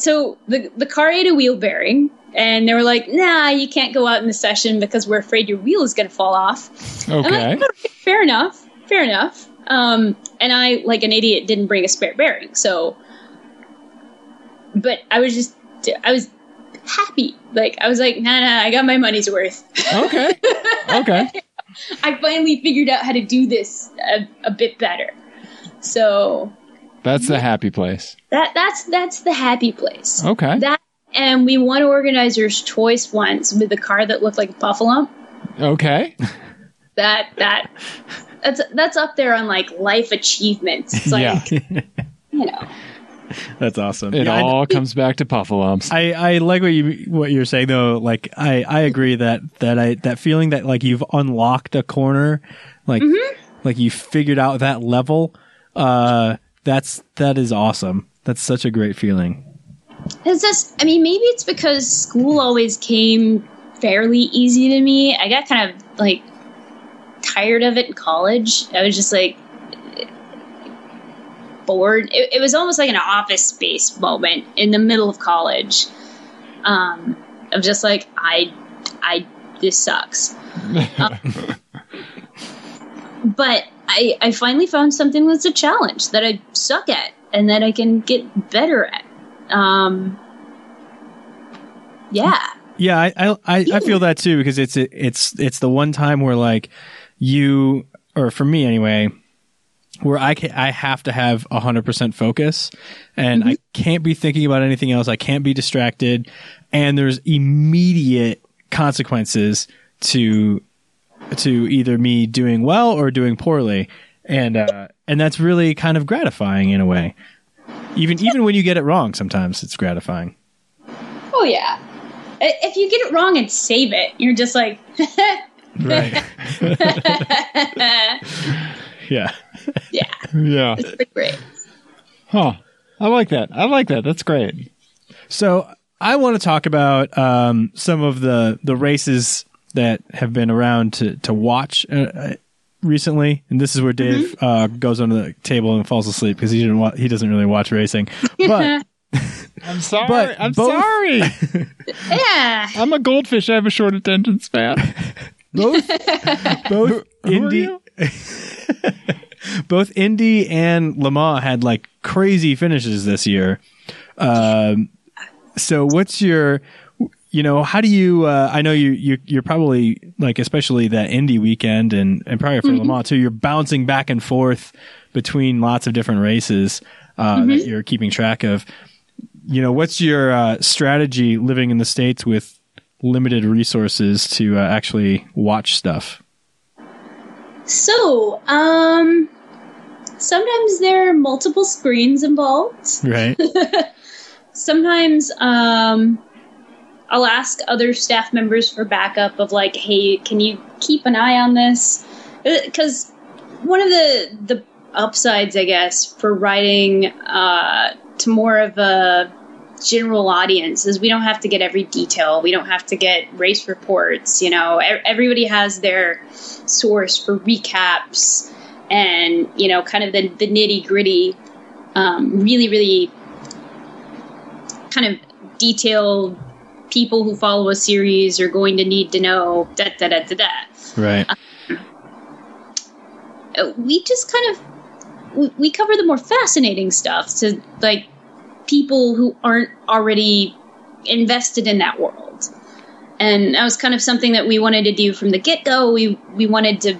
so the the car ate a wheel bearing, and they were like, "Nah, you can't go out in the session because we're afraid your wheel is going to fall off." Okay. like, "Okay, fair enough, fair enough. Um, and I, like an idiot, didn't bring a spare bearing, so. But I was just, I was happy. Like I was like, nah, nah, I got my money's worth. Okay. Okay. I finally figured out how to do this a, a bit better. So That's the happy place. That that's that's the happy place. Okay. That and we won organizer's choice once with a car that looked like a buffalo. Okay. That that that's that's up there on like life achievements. It's like Yeah. you know. That's awesome. It Yeah, I- all comes back to puffalumps. I, I like what you what you're saying though. Like I, I agree that that I that feeling that like you've unlocked a corner, like like you figured out that level. Uh, that's that is awesome. That's such a great feeling. It's just, I mean, maybe it's because school always came fairly easy to me. I got kind of like tired of it in college. I was just like bored. It, it was almost like an office space moment in the middle of college. Um, of just like, I, I, this sucks. Uh, but I, I finally found something that's a challenge that I suck at and that I can get better at. Um, yeah. Yeah, I, I I I feel that too because it's it's it's the one time where like you or for me anyway, where I can, I have to have hundred percent focus, and I can't be thinking about anything else. I can't be distracted, and there's immediate consequences to to either me doing well or doing poorly, and uh, and that's really kind of gratifying in a way. Even even when you get it wrong, sometimes it's gratifying. Oh, yeah. If you get it wrong and save it, you're just like, Right. yeah. yeah, yeah. it's great. Huh. I like that. I like that. That's great. So I want to talk about um, some of the the races that have been around to to watch uh, uh, recently, and this is where Dave uh, goes under the table and falls asleep because he didn't wa- he doesn't really watch racing. But I'm sorry. But I'm both- sorry. Yeah. I'm a goldfish. I have a short attention span. both both Indy both Indy and Le Mans had like crazy finishes this year. Um, so what's your you know how do you uh, I know you, you you're probably like especially that Indy weekend and and probably for Le Mans too you're bouncing back and forth between lots of different races uh, that you're keeping track of. You know what's your uh, strategy living in the states with limited resources to uh, actually watch stuff? So, um, sometimes there are multiple screens involved. Right. Sometimes, um, I'll ask other staff members for backup of like, hey, can you keep an eye on this? Because one of the the upsides, I guess, for writing uh, to more of a general audience is we don't have to get every detail. We don't have to get race reports. You know, everybody has their source for recaps and you know, kind of the, the nitty gritty. Um, really, really kind of detailed people who follow a series are going to need to know da da da da da. right. Uh, we just kind of we, we cover the more fascinating stuff to like people who aren't already invested in that world and that was kind of something that we wanted to do from the get-go we we wanted to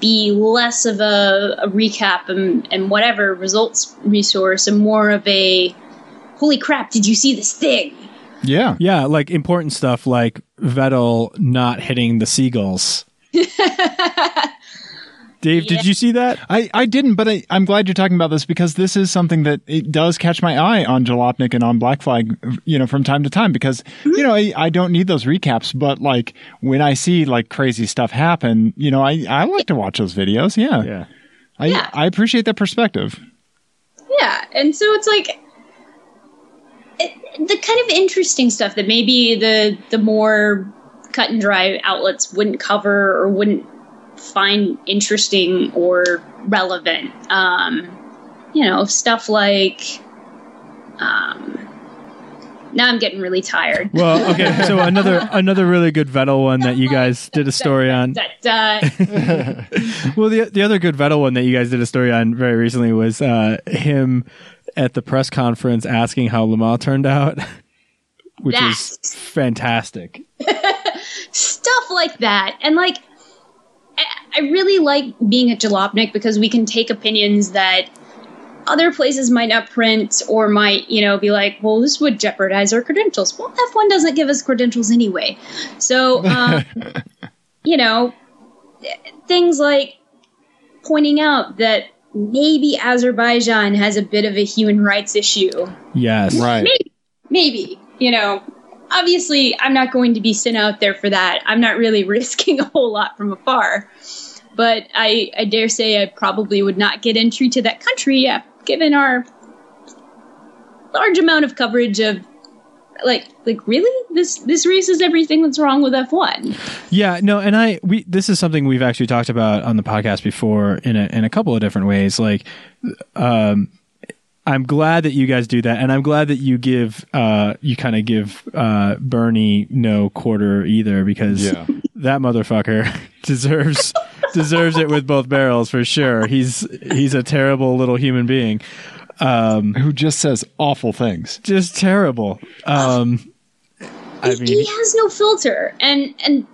be less of a, a recap and, and whatever results resource and more of a holy crap did you see this thing Yeah. Yeah, like important stuff like Vettel not hitting the seagulls. Dave, did you see that? I, I didn't, but I, I'm glad you're talking about this because this is something that it does catch my eye on Jalopnik and on Black Flag, you know, from time to time because, you know, I, I don't need those recaps, but like when I see like crazy stuff happen, you know, I, I like to watch those videos. Yeah. Yeah. I, Yeah. I appreciate that perspective. Yeah, and so it's like it, the kind of interesting stuff that maybe the the more cut and dry outlets wouldn't cover or wouldn't find interesting or relevant. Um, you know, stuff like. Um, now I'm getting really tired. Well, okay. So another another really good Vettel one that you guys did a story on. Well, the the other good Vettel one that you guys did a story on very recently was uh, him at the press conference asking how Le Mans turned out, which is fantastic. stuff like that. And like, I, I really like being at Jalopnik because we can take opinions that other places might not print or might, you know, be like, well, this would jeopardize our credentials. Well, F1 doesn't give us credentials anyway. So, um, you know, things like pointing out that maybe Azerbaijan has a bit of a human rights issue. Yes. Right. Maybe, maybe, you know, obviously I'm not going to be sent out there for that. I'm not really risking a whole lot from afar. But I, I dare say I probably would not get entry to that country, yeah, given our large amount of coverage of like like really this this raises everything that's wrong with F1. Yeah, no, and I we this is something we've actually talked about on the podcast before in a in a couple of different ways. Like, um, I'm glad that you guys do that, and I'm glad that you give uh you kind of give uh Bernie no quarter either because Yeah. that motherfucker deserves deserves it with both barrels for sure. He's he's a terrible little human being. Um, Who just says awful things. just terrible. Um, I He- mean, he has no filter, and and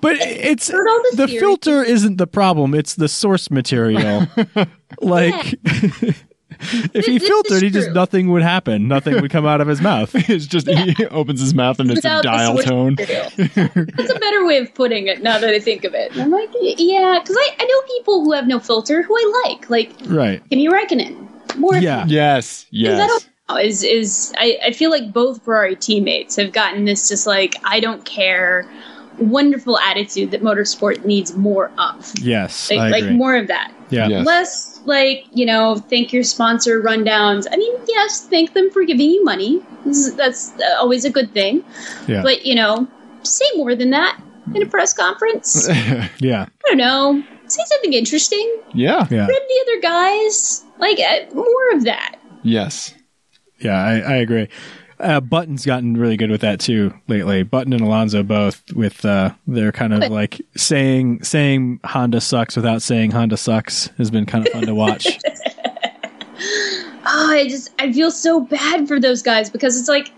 But it's the the theories. filter isn't the problem; it's the source material. like, if he This is filtered, he just true. nothing would happen. Nothing would come out of his mouth. It's just he opens his mouth and it's a dial tone. That's a better way of putting it. Now that I think of it, And I'm like, yeah, because I, I know people who have no filter who I like, like Right? Kimi Räikkönen. More Yeah. Yes. Because I Yes. is is I, I feel like both Ferrari teammates have gotten this just like I don't care wonderful attitude that motorsport needs more of. Yes, Like, I like more of that. yeah. Yeah. Yes. Less like, you know, thank your sponsor rundowns. I mean, yes, thank them for giving you money. Is- That's always a good thing. Yeah. But, you know, say more than that in a press conference. Yeah, I don't know. Say something interesting. yeah. yeah, Rib the other guys. Like, uh, more of that. Yes. yeah. I, I agree. Uh, Button's gotten really good with that too lately. Button and Alonso both with uh, their kind of like saying saying Honda sucks without saying Honda sucks has been kind of fun to watch. oh, I just I feel so bad for those guys because it's like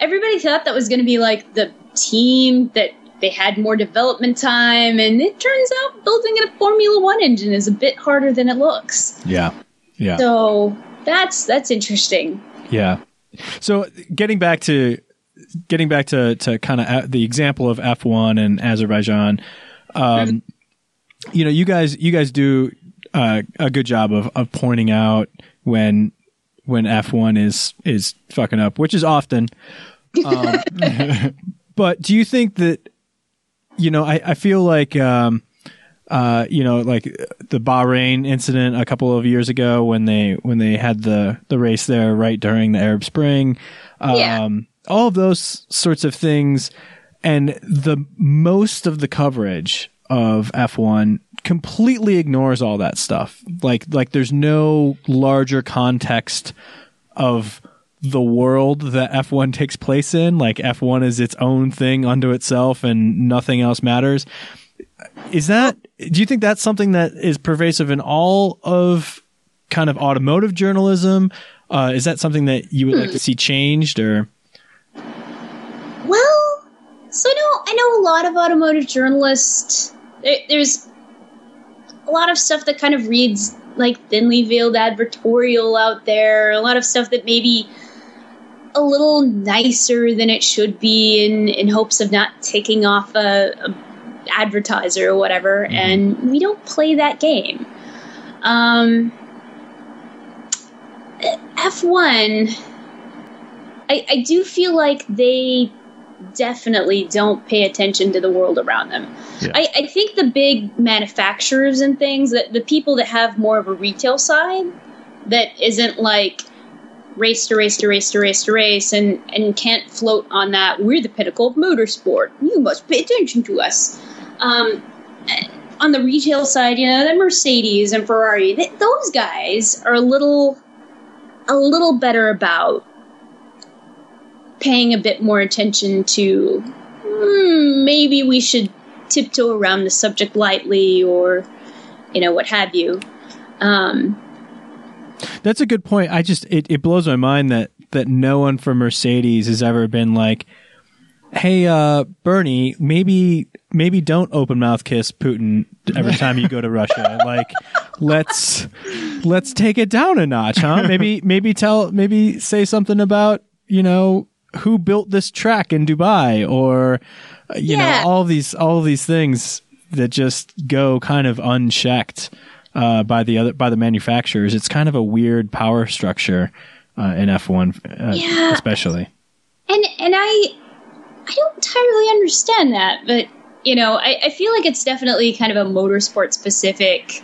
everybody thought that was going to be like the team that they had more development time, and it turns out building a Formula One engine is a bit harder than it looks. yeah, yeah. So that's that's interesting. Yeah. So getting back to getting back to to kind of the example of F1 and Azerbaijan, um, you know, you guys you guys do uh, a good job of of pointing out when when F1 is is fucking up, which is often. Um, but do you think that you know? I I feel like. Um, uh, you know, like the Bahrain incident a couple of years ago when they when they had the the race there right during the Arab Spring, um, Yeah. all of those sorts of things, and the most of the coverage of F1 completely ignores all that stuff. Like like there's no larger context of the world that F1 takes place in. Like F1 is its own thing unto itself and nothing else matters. Is that, do you think that's something that is pervasive in all of kind of automotive journalism? Uh, is that something that you would like to see changed or? Well, so I know I know a lot of automotive journalists. There, there's a lot of stuff that kind of reads like thinly veiled advertorial out there. A lot of stuff that maybe a little nicer than it should be, in in hopes of not taking off a, a advertiser or whatever. And we don't play that game. Um, F one. I, I do feel like they definitely don't pay attention to the world around them. Yeah. I, I think the big manufacturers and things that the people that have more of a retail side that isn't like race to race to race to race to race and, and can't float on that we're the pinnacle of motorsport. You must pay attention to us. Um, on the retail side, you know, the Mercedes and Ferrari, th- those guys are a little a little better about paying a bit more attention to hmm, maybe we should tiptoe around the subject lightly or you know what have you um, That's a good point. I just, it, it blows my mind that, that no one from Mercedes has ever been like, Hey, uh, Bernie, maybe, maybe don't open mouth kiss Putin every time you go to Russia. Like, let's, let's take it down a notch, huh? Maybe, maybe tell, maybe say something about, you know, who built this track in Dubai or, you Yeah. know, all these, all these things that just go kind of unchecked. Uh, by the other by the manufacturers. It's kind of a weird power structure uh, in F1, uh, Yeah. especially. and and I I don't entirely understand that, but you know, I, I feel like it's definitely kind of a motorsport specific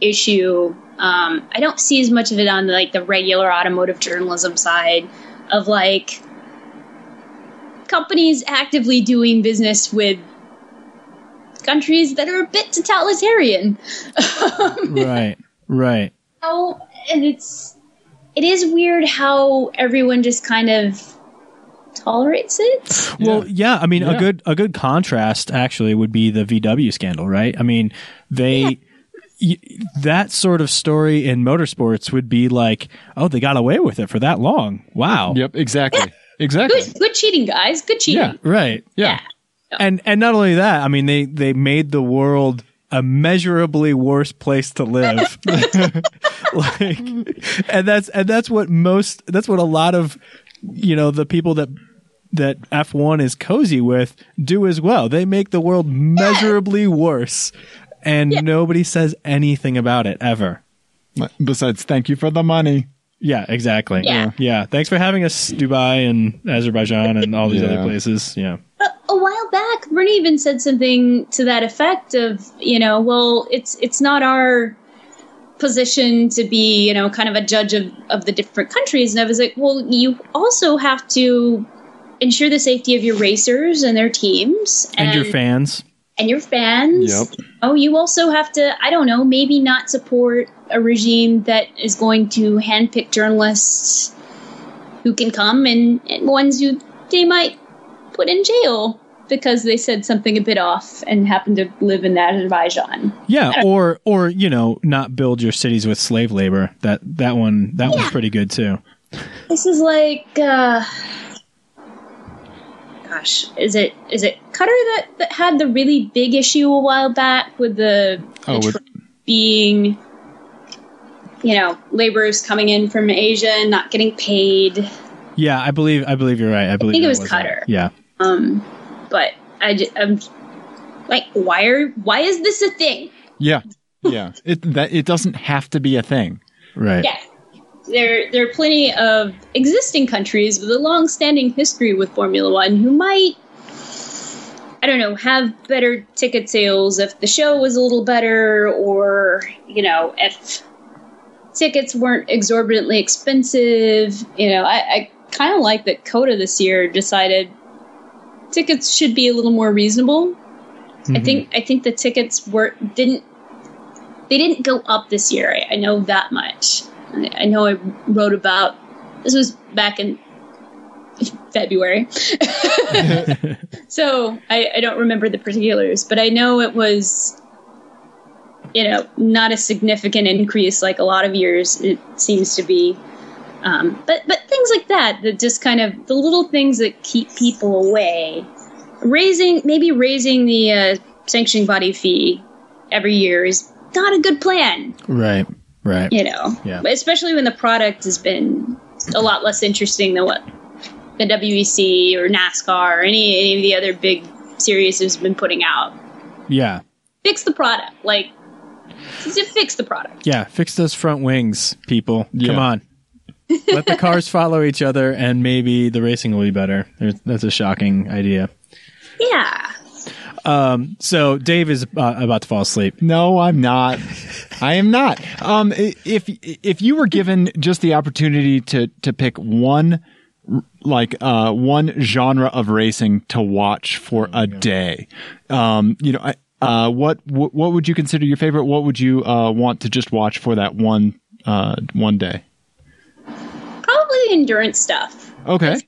issue. Um, I don't see as much of it on like the regular automotive journalism side of like companies actively doing business with countries that are a bit totalitarian. right, right. Oh, and it's it is weird how everyone just kind of tolerates it. Well, yeah, I mean, a good a good contrast actually would be the VW scandal, right? I mean, they y- that sort of story in motorsports would be like, oh, they got away with it for that long. Wow. Yep, exactly. Exactly. Good, good cheating, guys. Good cheating. Yeah. Right. Yeah. And and not only that, I mean, they they made the world a measurably worse place to live. like and that's and that's what most that's what a lot of you know the people that that F1 is cozy with do as well. They make the world measurably worse and nobody says anything about it ever. Besides, thank you for the money. Yeah, exactly. Yeah. Yeah. Thanks for having us Dubai and Azerbaijan and all these Yeah. other places. Yeah. A, a while back, Bernie even said something to that effect of, you know, well, it's it's not our position to be, you know, kind of a judge of, of the different countries. And I was like, well, you also have to ensure the safety of your racers and their teams And, your fans. and your fans. Yep. Oh, you also have to, I don't know, maybe not support a regime that is going to handpick journalists who can come and, and ones who they might put in jail because they said something a bit off and happen to live in Azerbaijan. Yeah, or or you know, not build your cities with slave labor. That that one that one's pretty good too. This is like, uh, gosh, is it is it Qatar that, that had the really big issue a while back with the, the Oh, with- being, you know, laborers coming in from Asia and not getting paid. Yeah, I believe I believe you're right. I believe think it that was Cutter. Qatar. Yeah, Um, but I just, I'm like, why are why is this a thing? Yeah. Yeah. It that it doesn't have to be a thing. right. Yeah. There, there are plenty of existing countries with a long-standing history with Formula One who might, I don't know, have better ticket sales if the show was a little better, or you know, if tickets weren't exorbitantly expensive. You know, I, I kind of like that COTA this year decided tickets should be a little more reasonable. I mm-hmm. think I think the tickets were didn't they didn't go up this year. I, I know that much. I, I know I wrote about this was back in February, so I, I don't remember the particulars, but I know it was you know not a significant increase like a lot of years it seems to be. Um, but but things like that that just kind of the little things that keep people away raising maybe raising the uh, sanctioning body fee every year is not a good plan Right. Right. you know Yeah. But especially when the product has been a lot less interesting than what the WEC or NASCAR or any, any of the other big series has been putting out Yeah. fix the product like just fix the product Yeah. Fix those front wings, people. Yeah. Come on. Let the cars follow each other, and maybe the racing will be better. There's, that's a shocking idea. yeah So Dave is uh, about to fall asleep. No, I'm not. I am not. Um, if if you were given just the opportunity to to pick one like uh one genre of racing to watch for a day, um, you know, I- uh, what what what would you consider your favorite? What would you uh want to just watch for that one uh one day? Endurance stuff Okay.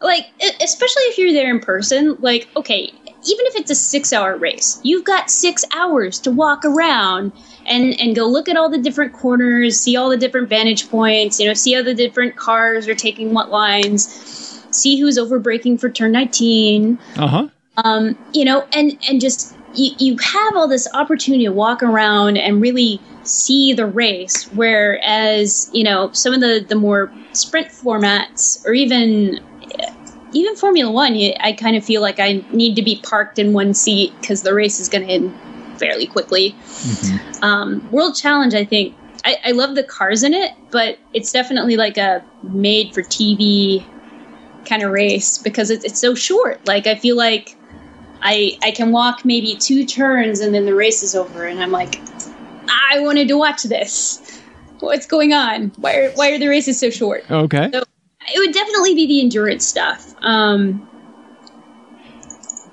like especially if you're there in person like okay even if it's a six hour race you've got six hours to walk around and and go look at all the different corners see all the different vantage points you know see how the different cars are taking what lines see who's over braking for turn 19 Uh huh. um, you know, and and just you, you have all this opportunity to walk around and really see the race. Whereas you know some of the the more sprint formats or even even Formula One, I kind of feel like I need to be parked in one seat because the race is going to end fairly quickly. Um, World Challenge, I think, I, I love the cars in it, but it's definitely like a made for TV kind of race because it's, it's so short. Like I feel like I I can walk maybe two turns and then the race is over, and I'm like, I wanted to watch this. What's going on? Why are why are the races so short? Okay. So it would definitely be the endurance stuff. Um,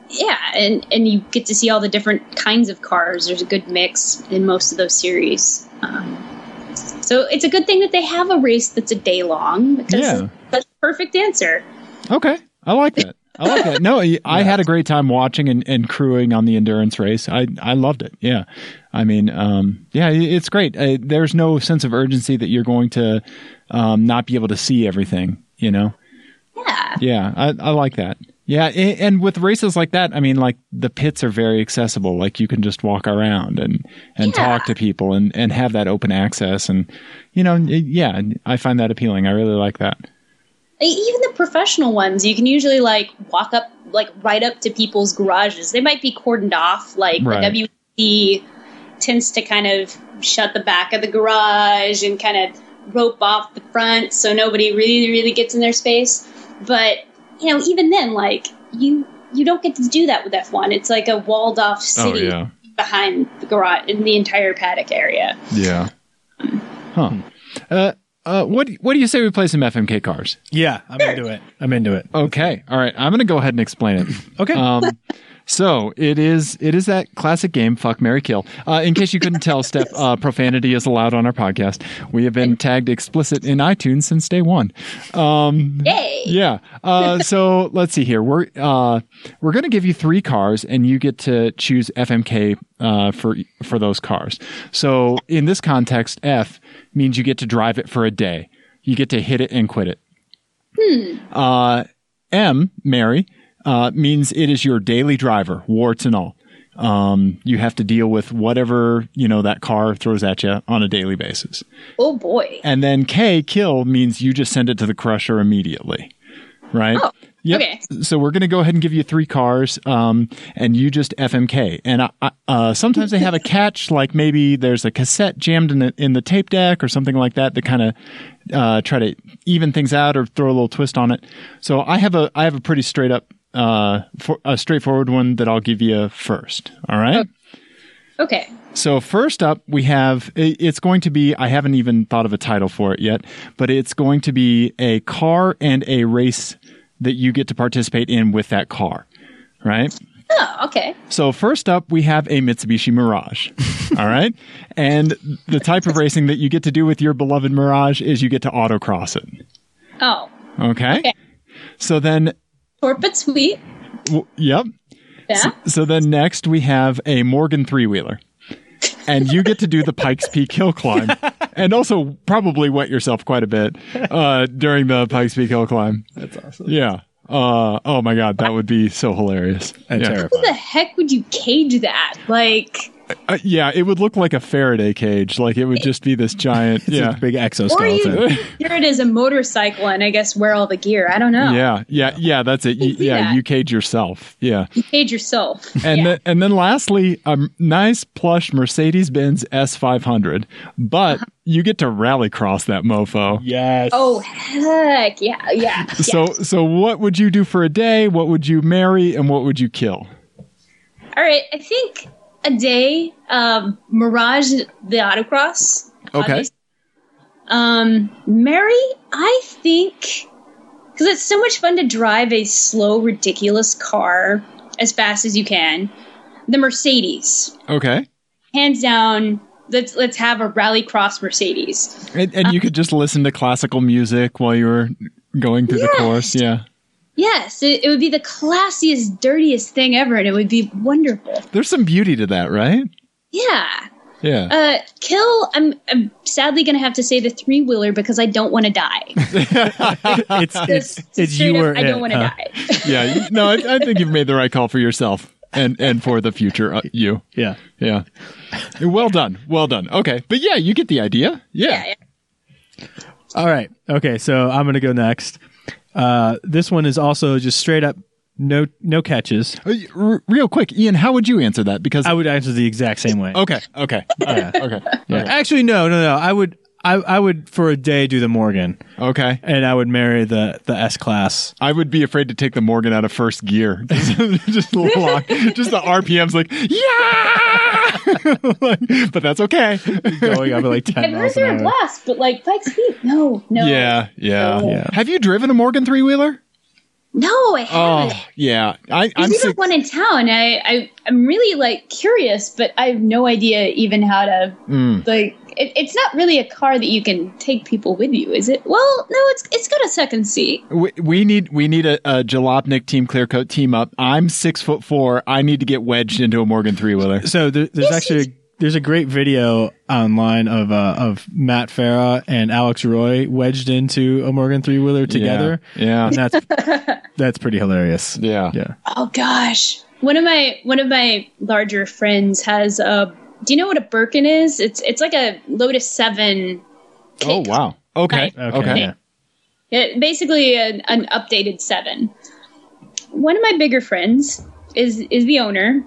yeah, and and you get to see all the different kinds of cars. There's a good mix in most of those series. Um, so it's a good thing that they have a race that's a day long because Yeah. that's the perfect answer. Okay. I like that. I like that. No, I I had a great time watching and, and crewing on the endurance race. I, I loved it. Yeah. I mean, um, yeah, it's great. Uh, there's no sense of urgency that you're going to um, not be able to see everything, you know? Yeah. Yeah, I, I like that. Yeah, and with races like that, I mean, like the pits are very accessible. Like you can just walk around and and Yeah. talk to people and and have that open access. And you know, it- yeah, I find that appealing. I really like that. even the professional ones you can usually like walk up like right up to people's garages they might be cordoned off like Right. the wc tends to kind of shut the back of the garage and kind of rope off the front so nobody really really gets in their space but you know even then like you you don't get to do that with f1 it's like a walled off city Oh, yeah. behind the garage in the entire paddock area Yeah. Huh. Uh, uh, what what do you say we play some FMK cars? Yeah, I'm into it. I'm into it. Okay. All right. I'm going to go ahead and explain it. Okay. Um, so it is it is that classic game, fuck Mary Kill. Uh, in case you couldn't tell, Stef, uh, profanity is allowed on our podcast. We have been tagged explicit in iTunes since day one. Um, yay yeah. Uh, so let's see here. We're uh, we're going to give you three cars, and you get to choose FMK uh, for for those cars. So in this context, F means you get to drive it for a day. You get to hit it and quit it. Uh, M, Mary, uh, means it is your daily driver, warts and all. Um, you have to deal with whatever you know that car throws at you on a daily basis. oh boy And then K, kill, means you just send it to the crusher immediately. Right? Oh, Yep. okay. So we're going to go ahead and give you three cars, um, and you just FMK. And I, I, uh, sometimes they have a catch, like maybe there's a cassette jammed in the, in the tape deck or something like that, that kind of uh, try to even things out or throw a little twist on it. So I have a I have a pretty straight up, uh, for, a straightforward one that I'll give you first. All right. okay So first up, we have it's going to be I haven't even thought of a title for it yet, but it's going to be a car and a race that you get to participate in with that car, right? oh okay So first up, we have a Mitsubishi Mirage. all right, and the type of racing that you get to do with your beloved Mirage is you get to autocross it. oh Okay. Okay. So then, short but sweet w- yep. yeah So then next we have a Morgan three wheeler. And you get to do the Pikes Peak hill climb, and also probably wet yourself quite a bit uh, during the Pikes Peak hill climb. That's awesome. Yeah. Uh, oh my God, that would be so hilarious. And yeah. How the heck would you cage that? Like, Uh, yeah, it would look like a Faraday cage. Like it would just be this giant. It's yeah. a big or exoskeleton. you hear it as a motorcycle and I guess wear all the gear. I don't know. Yeah, yeah, yeah. That's it. You, yeah, that. you cage yourself. Yeah, You cage yourself. and yeah. then and then lastly, a nice plush Mercedes Benz S500, but you get to rallycross that mofo. yes. oh heck yeah, yeah. So so what would you do for a day? What would you marry and what would you kill? All right, I think a day, um, Mirage the autocross. Okay. obviously. Um, Mary, I think because it's so much fun to drive a slow, ridiculous car as fast as you can. The Mercedes, Okay. hands down. Let's let's have a rally cross Mercedes. And, and you could just listen to classical music while you were going through the course. Yeah. Yes, it, it would be the classiest, dirtiest thing ever, and it would be wonderful. There's some beauty to that, right? Yeah. Yeah. Uh, kill. I'm, I'm sadly going to have to say the three wheeler because I don't want to die. it's it's Just it's straight you up, or I don't want to huh? die. yeah. No, I, I think you've made the right call for yourself and and for the future uh, you. Yeah. Yeah. Well done. Well done. Okay. But yeah, you get the idea. Yeah. Yeah, yeah. All right. Okay. So I'm going to go next. Uh, this one is also just straight up no no catches. R- real quick, Ian, how would you answer that? Because I would answer the exact same way. okay, okay, Yeah. okay, Yeah. okay, Actually, no, no, no. I would, I, I would for a day do the Morgan, okay. and I would marry the the S class. I would be afraid to take the Morgan out of first gear. Just, just lock, just the RPMs like yeah, Like, but that's okay. Going up at like ten I've miles an they're a hour. blast, but like Pikes Peak, no, no. Yeah, yeah, No. Yeah. Have you driven a Morgan three wheeler? No, I haven't. Oh, yeah. I, I'm There's even sick. one in town. I, I I'm really like curious, but I have no idea even how to Mm. like. It, it's not really a car that you can take people with you, is it? Well, no, it's it's got a second seat. We, we need we need a, a Jalopnik team clearcoat team up. I'm six foot four. I need to get wedged into a Morgan three wheeler. So there, there's actually a, there's a great video online of uh, of Matt Farah and Alex Roy wedged into a Morgan three wheeler together, Yeah, and that's that's pretty hilarious. yeah. Yeah. Oh gosh, one of my one of my larger friends has a. Do you know what a Birkin is? It's it's like a Lotus Seven. Oh wow. Okay. Okay. Yeah. It, basically, an, an updated seven. One of my bigger friends is is the owner.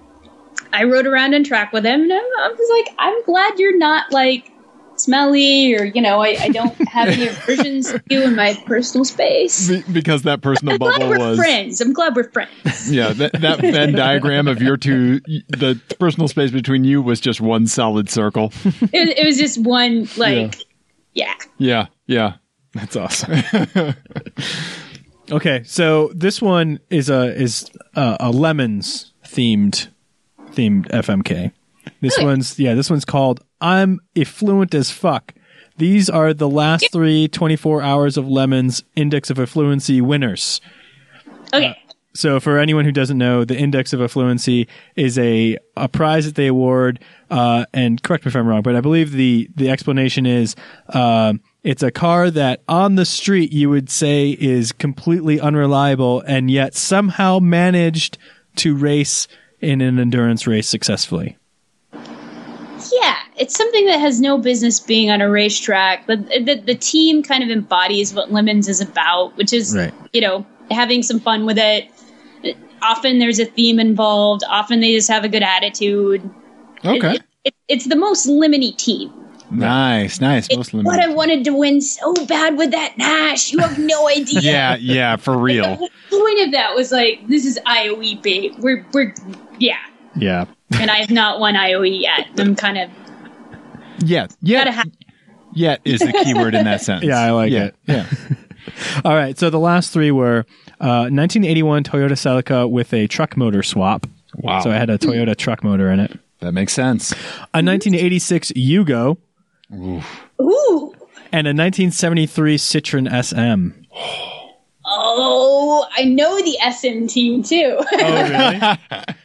I rode around on track with him, and I was like, I'm glad you're not like smelly, or you know, I, I don't have any aversions to you in my personal space. Be- because that personal I'm glad we're was friends. I'm glad we're friends. yeah that, that Venn diagram of your two the personal space between you was just one solid circle. it, it was just one like, yeah. Yeah. Yeah. That's awesome. okay, so this one is a is a, a LeMons themed themed FMK. This Really? one's yeah, this one's called I'm effluent as fuck. These are the last three 24 hours of LeMons index of effluency winners. Okay. So, for anyone who doesn't know, the Index of Effluency is a, a prize that they award. Uh, and correct me if I'm wrong, but I believe the the explanation is uh, it's a car that on the street you would say is completely unreliable, and yet somehow managed to race in an endurance race successfully. Yeah, it's something that has no business being on a racetrack. The, the, the team kind of embodies what LeMons is about, which is, Right. you know, having some fun with it. Often there's a theme involved. Often they just have a good attitude. Okay. It, it, it's the most lemony team. Nice. Nice. It's Most what I wanted to win so bad with that Nash. You have no idea. Yeah. Yeah. For real. The point of that was like, this is IOE bait. We're, we're, yeah. Yeah. And I have not won IOE yet. I'm kind of Yeah. gotta Yeah. Yet is the key word in that sentence. Yeah, I like yeah. it. Yeah. All right. So the last three were uh, 1981 Toyota Celica with a truck motor swap. Wow. So I had a Toyota truck motor in it. That makes sense. A 1986 Yugo Ooh. and a 1973 Citroen SM. Oh, I know the SM team too. Oh, really?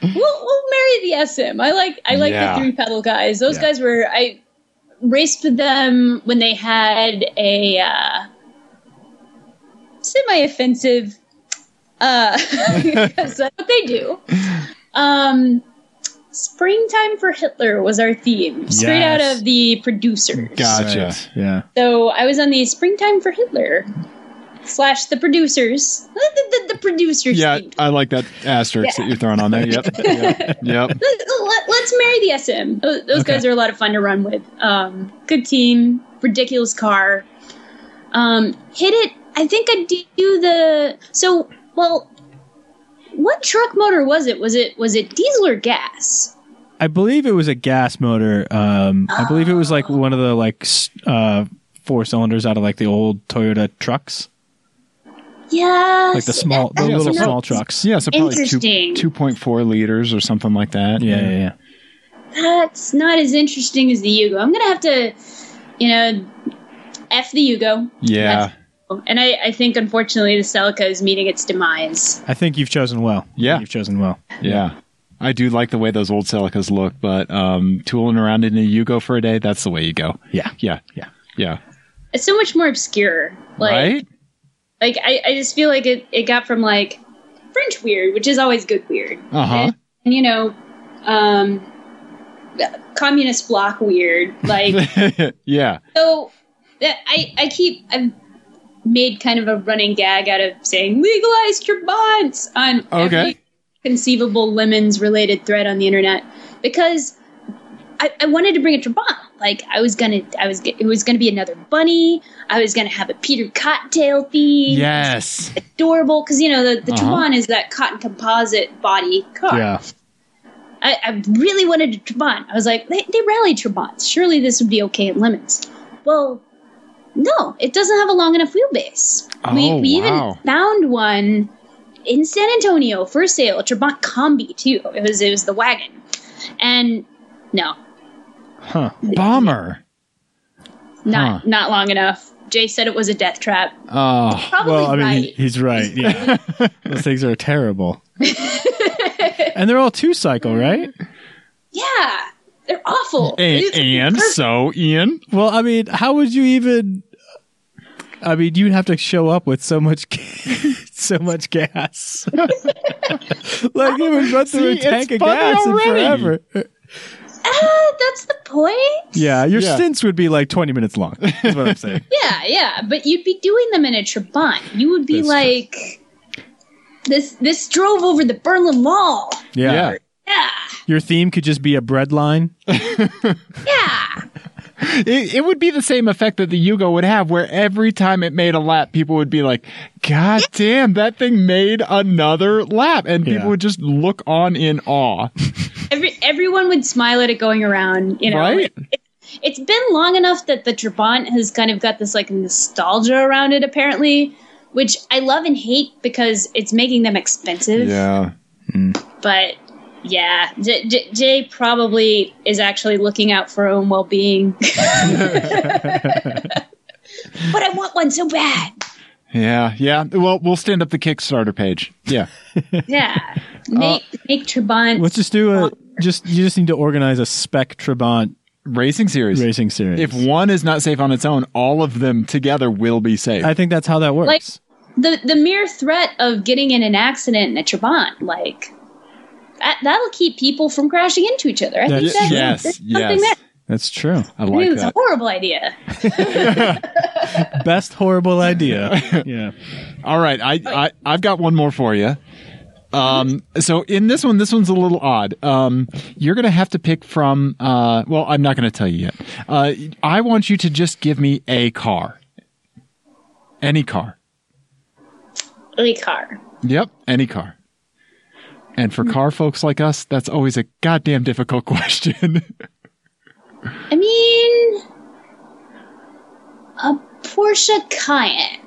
we'll, we'll marry the SM. I like I like Yeah. the three pedal guys. Those Yeah. guys were I raced with them when they had a uh, semi-offensive uh because that's what they do. Um Springtime for Hitler was our theme, straight out of the producers. Gotcha. Right. Yeah. So I was on the Springtime for Hitler slash the producers. The, the, the producers Yeah, theme. I like that asterisk Yeah. that you're throwing on there. Yep. yep. Yep. Let, us marry the SM. Those, those Okay. guys are a lot of fun to run with. Um, good team, ridiculous car. Um, hit it. I think I do the so well. What truck motor was it? Was it was it diesel or gas? I believe it was a gas motor. Um, I believe it was like one of the like uh, four cylinders out of like the old Toyota trucks, Yeah, like the small, the Yeah, little so- small trucks. Yeah, so probably two, 2.4 liters or something like that. Yeah, yeah, yeah. That's not as interesting as the Yugo. I'm gonna have to, you know, f the Yugo. Yeah. And I, I think unfortunately the Celica is meeting its demise. I think you've chosen well. Yeah. you've chosen well. Yeah. I do like the way those old Celicas look, but um, tooling around in a Yugo for a day, that's the way you go. Yeah, Yeah. yeah. Yeah. It's so much more obscure. Like, right? Like I, I just feel like it, it got from like French weird, which is always good weird. Uh huh. And, and, you know, um, communist bloc weird. Like yeah. so that I, I keep I've made kind of a running gag out of saying legalize Trabants on Okay. every conceivable LeMons related thread on the internet because I, I wanted to bring a Trabant. Like I was gonna, I was, it was gonna be another bunny. I was gonna have a Peter Cottontail theme. Yes. adorable because you know the the Uh-huh. Trabant is that cotton composite body car. Yeah. I, I really wanted a Trabant. I was like, they, they rally Trabants. Surely this would be okay in LeMons. Well, no, it doesn't have a long enough wheelbase. we Oh, we wow. even found one in San Antonio for sale, a Trabant Combi too. It was it was the wagon, and no, Huh. Bomber. not Huh. not long enough. Jay said it was a death trap. Oh. Probably Well, I mean, right. he- he's right. Yeah. Those things are terrible. and they're all two cycle, right? yeah, they're awful. And, and so, Ian, Well, I mean, how would you even? I mean, you'd have to show up with so much, ga- so much gas. like it would run through See, a tank of funny gas in forever. Ah, that's the point. Yeah, your Yeah. stints would be like twenty minutes long. Is what I'm saying. Yeah, yeah, but you'd be doing them in a Trabant. You would be That's true. like, this this drove over the Berlin Wall. Yeah. Yeah. Yeah, Your theme could just be a bread line. yeah. It, it would be the same effect that the Yugo would have, where every time it made a lap, people would be like, God damn, that thing made another lap. And people Yeah. would just look on in awe. Every everyone would smile at it going around. You know, Right? It, it's been long enough that the Trabant has kind of got this like nostalgia around it, apparently, which I love and hate because it's making them expensive. Yeah. Hmm. But yeah, J- J- Jay probably is actually looking out for her own well being. but I want one so bad. Yeah. Yeah. Well, we'll stand up the Kickstarter page. Yeah. Yeah. Make, uh, make Trabant. Let's just do a just. You just need to organize a spec Trabant Racing series. racing series. If one is not safe on its own, all of them together will be safe. I think that's how that works. Like- the, the mere threat of getting in an accident in a Trabant, like, that, that'll keep people from crashing into each other. I think That's that's, true. yes. that's something Yes. that that's true. I I think like it's a horrible idea. Best horrible idea. yeah. All right, I, I I've got one more for you. Um, so in this one, this one's a little odd. Um, you're gonna have to pick from. Uh, well, I'm not gonna tell you yet. Uh, I want you to just give me a car, any car. Any car. Yep, any car. And for car folks like us, that's always a goddamn difficult question. I mean, a Porsche Cayenne.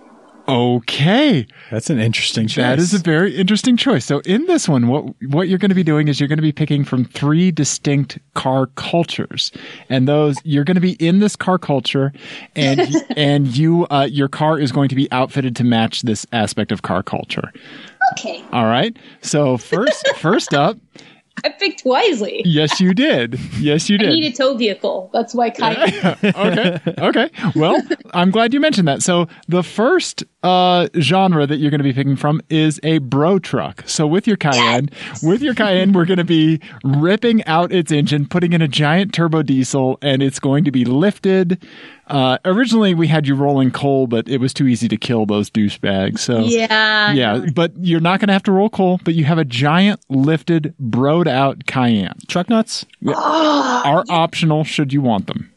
okay. That's an interesting choice. That is a very interesting choice. So in this one, what what you're going to be doing is you're going to be picking from three distinct car cultures, and those you're going to be in this car culture, and and you uh, your car is going to be outfitted to match this aspect of car culture. Okay, All right. So first first up, I picked wisely. yes, you did. Yes, you did. I need a tow vehicle. That's why Cayenne. okay. Okay. Well, I'm glad you mentioned that. So the first uh, genre that you're going to be picking from is a bro truck. So with your Cayenne, with your Cayenne, we're going to be ripping out its engine, putting in a giant turbo diesel, and it's going to be lifted. Uh, originally, we had you rolling coal, but it was too easy to kill those douchebags. So yeah. yeah, but you're not going to have to roll coal, but you have a giant lifted, broed out Cayenne. truck nuts. Are optional should you want them.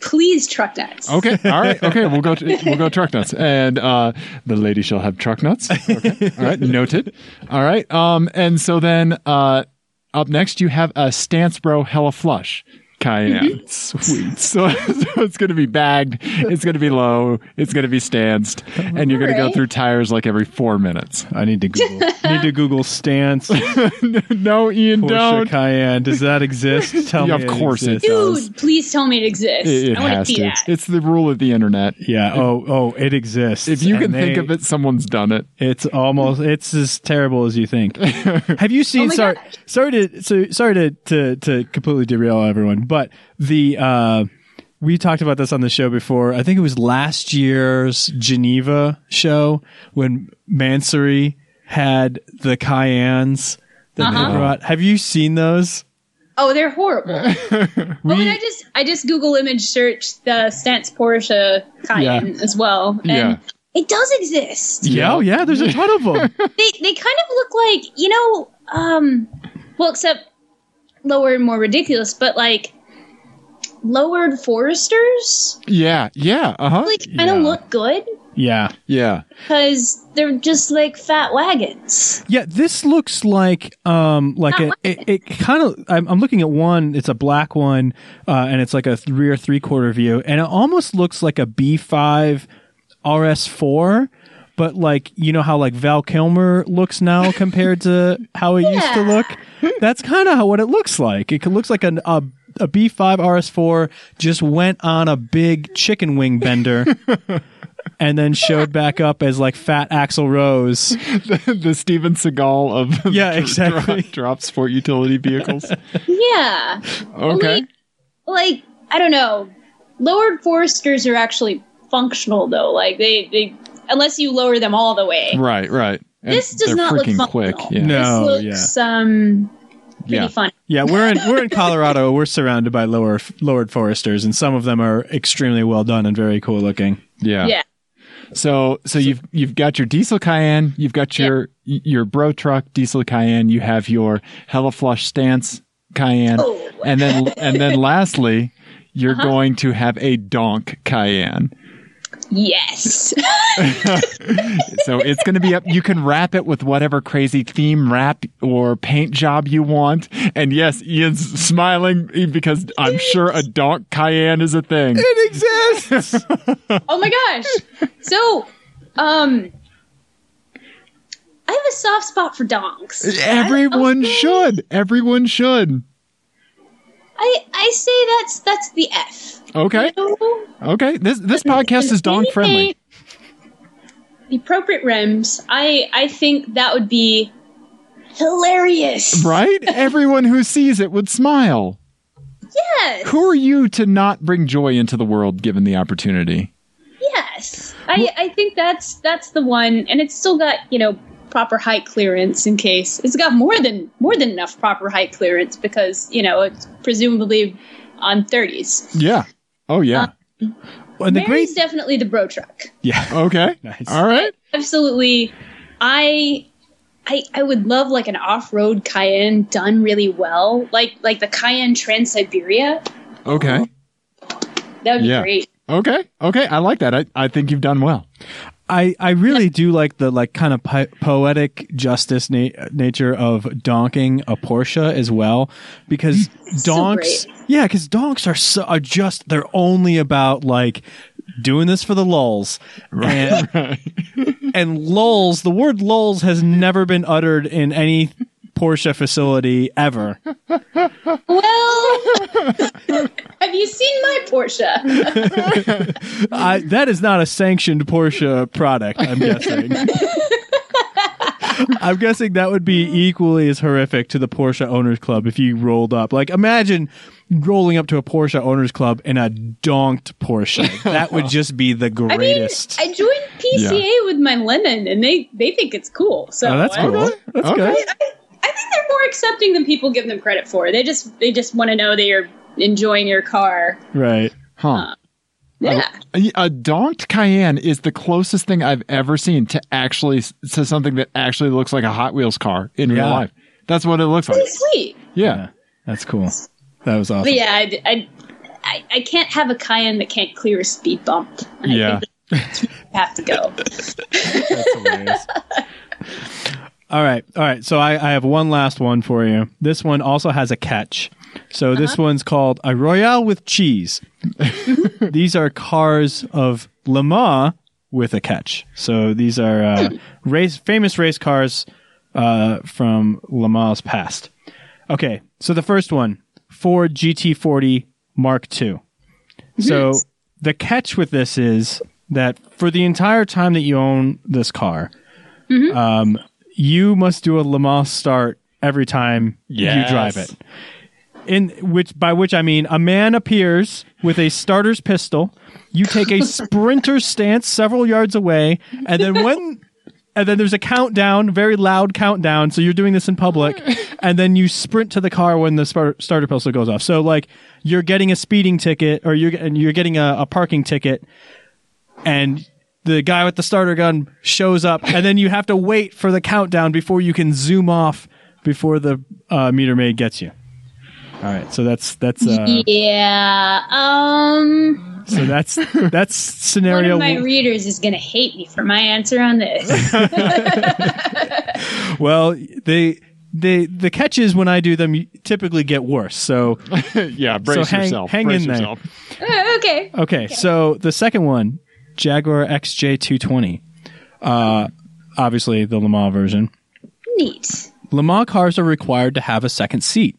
Please, truck nuts. Okay. All right. Okay. We'll go. To, we'll go truck nuts, and uh, the lady shall have truck nuts. Okay. All right. Noted. All right. Um. And so then, uh, up next you have a Stance Bro Hella Flush Cayenne. Mm-hmm. Sweet. So, so it's going to be bagged. It's going to be low. It's going to be stanced, and you're going to go through tires like every four minutes. I need to Google. Need to Google stance no, Ian, Porsche don't. Cayenne. Does that exist? Tell Yeah, me. of course it exists. Dude, please tell me it exists. It, it I has to see to. that. It's the rule of the internet. Yeah. Oh. Oh. It exists. If you And can think of it, someone's done it. It's almost it's as terrible as you think. Have you oh seen Oh sorry gosh. sorry to so sorry to, to to completely derail everyone, but the uh we talked about this on the show before. I think it was last year's Geneva show when Mansory had the Cayennes that Uh-huh. they brought. Have you seen those? Oh, they're horrible. and I just I just Google image search the Stance Porsche Cayenne as well, and Yeah. it does exist. Yeah, oh, yeah. There's a ton of them. They they kind of look like you know, um, well, except lower and more ridiculous, but like lowered foresters, Yeah, yeah, uh huh. like kind of Yeah. look good yeah, Yeah. because they're just like fat wagons. yeah. This looks like um like a, it, it kind of. I'm, I'm looking at one. It's a black one, uh, and it's like a rear three quarter view, and it almost looks like a B5 RS4. But like you know how like Val Kilmer looks now compared to how it used to look. That's kind of what it looks like. It looks like an, a a B5 RS4 just went on a big chicken wing bender. And then showed back up as like fat Axl Rose. the, the Steven Seagal of Yeah, dr- exactly. drop, drop sport utility vehicles. Yeah, Okay. Like, like I don't know, lowered foresters are actually functional though. Like they they unless you lower them all the way. Right, right. And This does not look freaking functional. quick. Yeah. No. this looks um pretty Yeah. funny. Yeah, we're in we're in Colorado. We're surrounded by lower lowered foresters, and some of them are extremely well done and very cool looking. Yeah. Yeah. So so you've you've got your diesel Cayenne, you've got your your bro truck diesel Cayenne, you have your hella flush stance Cayenne, Oh. and then and then lastly, you're Uh-huh. going to have a donk Cayenne. Yes. So it's going to be up. You can wrap it with whatever crazy theme wrap or paint job you want. And yes, Ian's smiling because I'm sure a donk Cayenne is a thing. It exists. oh my gosh. So, um I have a soft spot for donks. Everyone should. Everyone should. I I say that's that's the F. Okay. Okay. This this podcast is dog friendly. The appropriate rims. I I think that would be hilarious. Right? Everyone who sees it would smile. Yes. Who are you to not bring joy into the world given the opportunity? Yes. I I think that's that's the one and it's still got, you know, proper height clearance in case. It's got more than more than enough proper height clearance because, you know, it's presumably on 30s. Yeah. Oh yeah. Um, and the great, Mary's definitely the bro truck. yeah, Okay. Nice. All right. Absolutely. I I I would love like an off-road Cayenne done really well. Like like the Cayenne Transsyberia. Okay. That would be Yeah. great. Okay. Okay. I like that. I, I think you've done well. I I really do like the like kind of po- poetic justice na- nature of donking a Porsche as well because So donks great. yeah because donks are so are just they're only about like doing this for the lulls and, and lulls the word lulls has never been uttered in any Porsche facility ever Well, have you seen my Porsche? I, that is not a sanctioned Porsche product. I'm guessing. I'm guessing that would be equally as horrific to the Porsche Owners Club if you rolled up. Like, imagine rolling up to a Porsche Owners Club in a donked Porsche. That would just be the I mean, greatest. I joined PCA with my lemon, and they they think it's cool. So oh, that's I- cool. That's Okay. good. I, I think they're more accepting than people give them credit for. They just they just want to know that you're enjoying your car. Right. Huh. Um, yeah. A, a donked Cayenne is the closest thing I've ever seen to actually to something that actually looks like a Hot Wheels car in real life. That's what it looks like. Sweet. Yeah. That's cool. That was awesome. But yeah, I, I, I, I can't have a Cayenne that can't clear a speed bump. Yeah. I think that's where you have to go. That's hilarious. all right, all right. So I, I have one last one for you. This one also has a catch. So this one's called a Royale with cheese. these are cars of Le Mans with a catch. So these are uh, race famous race cars uh, from Le Mans past. Okay, so the first one, Ford GT40 Mark II. So the catch with this is that for the entire time that you own this car, um, you must do a Le Mans start every time Yes. you drive it. In which, by which I mean, a man appears with a starter's pistol. You take a sprinter stance several yards away, and then when and then there's a countdown, very loud countdown. So you're doing this in public, and then you sprint to the car when the spar- starter pistol goes off. So like you're getting a speeding ticket, or you're and you're getting a, a parking ticket, and the guy with the starter gun shows up, and then you have to wait for the countdown before you can zoom off before the uh, meter maid gets you. All right, so that's that's uh, yeah. Um. so that's that's scenario. One scenario. of my readers is going to hate me for my answer on this. well, they they the catches when I do them typically get worse. So yeah, brace hang- yourself. hang brace in there. yourself. Uh, okay. Okay, so the second one, Jaguar XJ220. Uh, obviously, the Le Mans version. Neat. Le Mans cars are required to have a second seat.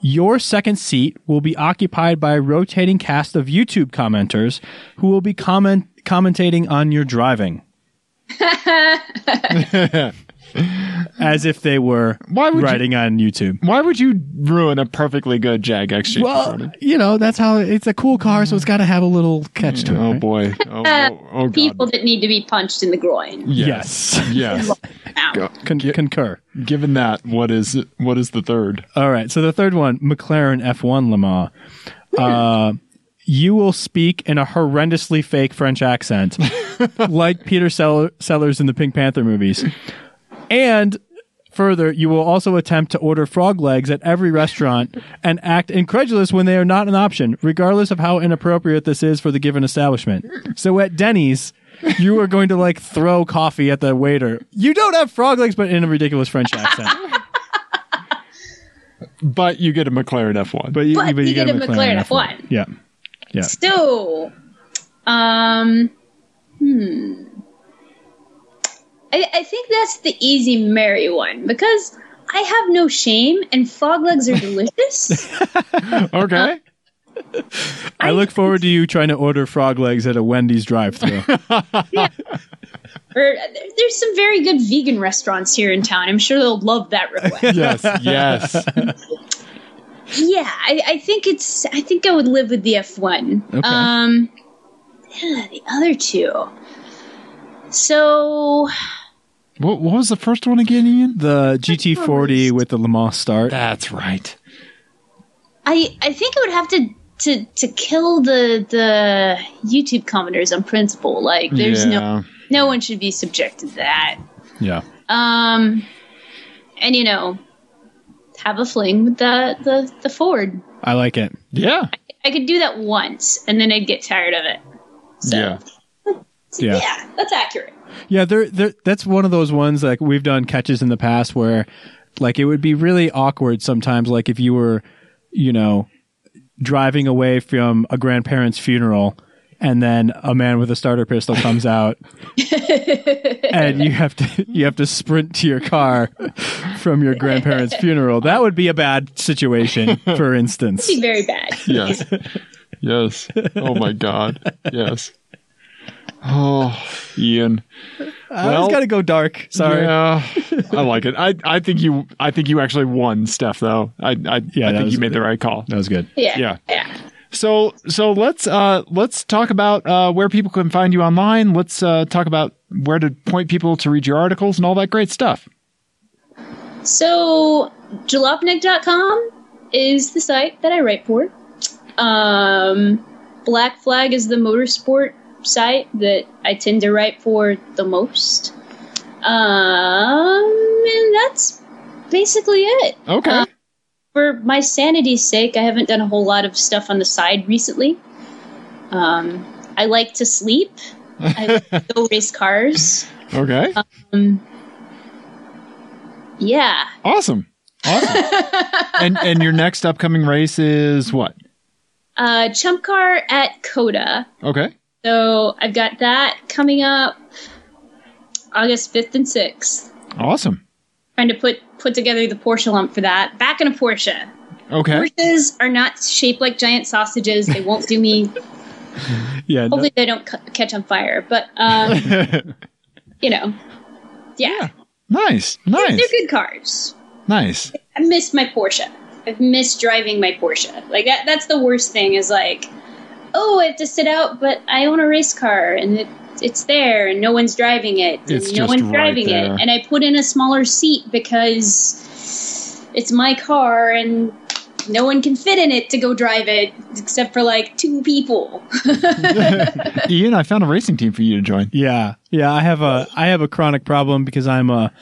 Your second seat will be occupied by a rotating cast of YouTube commenters who will be comment commentating on your driving. As if they were Why would you- writing on YouTube. Why would you ruin a perfectly good Jag XJ? Well, you know, that's how it's a cool car, so it's got to have a little catch to it. oh right? boy. Oh, oh, oh, People that need to be punched in the groin. Yes. Yes. Ow. Con- gi- concur. given that, what is what is the third? All right. So the third one, McLaren F1 Le Mans. Uh, you will speak in a horrendously fake French accent, like Peter Sell- Sellers in the Pink Panther movies. And further, you will also attempt to order frog legs at every restaurant and act incredulous when they are not an option, regardless of how inappropriate this is for the given establishment. So at Denny's, you are going to like throw coffee at the waiter. You don't have frog legs, but in a ridiculous French accent. But you get a McLaren F1. But you, But you get get a McLaren F1. Yeah. Yeah. Still, um, hmm. I, I think that's the easy Mary one because I have no shame and frog legs are delicious. okay. I look forward to you trying to order frog legs at a Wendy's drive-through. or there's some very good vegan restaurants here in town. I'm sure they'll love that request. Yes. Yes. yeah, I, I think it's. I think I would live with the F1. Okay. Um, yeah, the other two. So what, what was the first one again, Ian? the GT40 with the Le Mans start. That's right. I I think I would have to to to kill the the YouTube commenters on principle. Like there's no yeah. no one should be subjected to that. Yeah. Um, and you know, have a fling with the the the Ford. I like it. Yeah. I could do that once, and then I'd get tired of it. So, Yeah. Yeah. yeah, that's accurate. Yeah, there, there. That's one of those ones like we've done catches in the past where, like, it would be really awkward sometimes. Like if you were, you know, driving away from a grandparent's funeral, and then a man with a starter pistol comes out, and you have to you have to sprint to your car from your grandparent's funeral. That would be a bad situation, for instance. Be very bad. Yes. yes. Oh my God. Yes. Oh, Ian. I Well- always got to go dark. Sorry. Yeah, I like it. I I think you I think you actually won, Stef. Though I I, Yeah, I think was- you made the right call. That was good. Yeah. Yeah. Yeah. So so let's uh let's talk about uh where people can find you online. Let's uh talk about where to point people to read your articles and all that great stuff. So, jalopnik.com is the site that I write for. Um, Black Flag is the motorsport site that I tend to write for the most. Um, and that's basically it. Okay. Uh, For my sanity's sake, I haven't done a whole lot of stuff on the side recently. Um, I like to sleep. I like to go race cars. okay. Um, yeah. awesome. Awesome. and and your next upcoming race is what? Uh, ChumpCar at COTA. Okay. So I've got that coming up August 5th and 6th. Awesome. Trying to put put together the Porsche lump for that. Back in a Porsche. Okay. Porsches are not shaped like giant sausages. They won't do me. Yeah. no- Hopefully, they don't c- catch on fire. But um, you know, yeah, Nice. Nice. They're Nice. good cars. Nice. I miss my Porsche. I've missed driving my Porsche. Like that. That's the worst thing. Is like, oh, I have to sit out, but I own a race car and it, it's there and no one's driving it. And It's no just one's right driving there. it. And I put in a smaller seat because it's my car and no one can fit in it to go drive it except for like two people. Ian, I found a racing team for you to join. Yeah, yeah. I have a I have a chronic problem because I'm a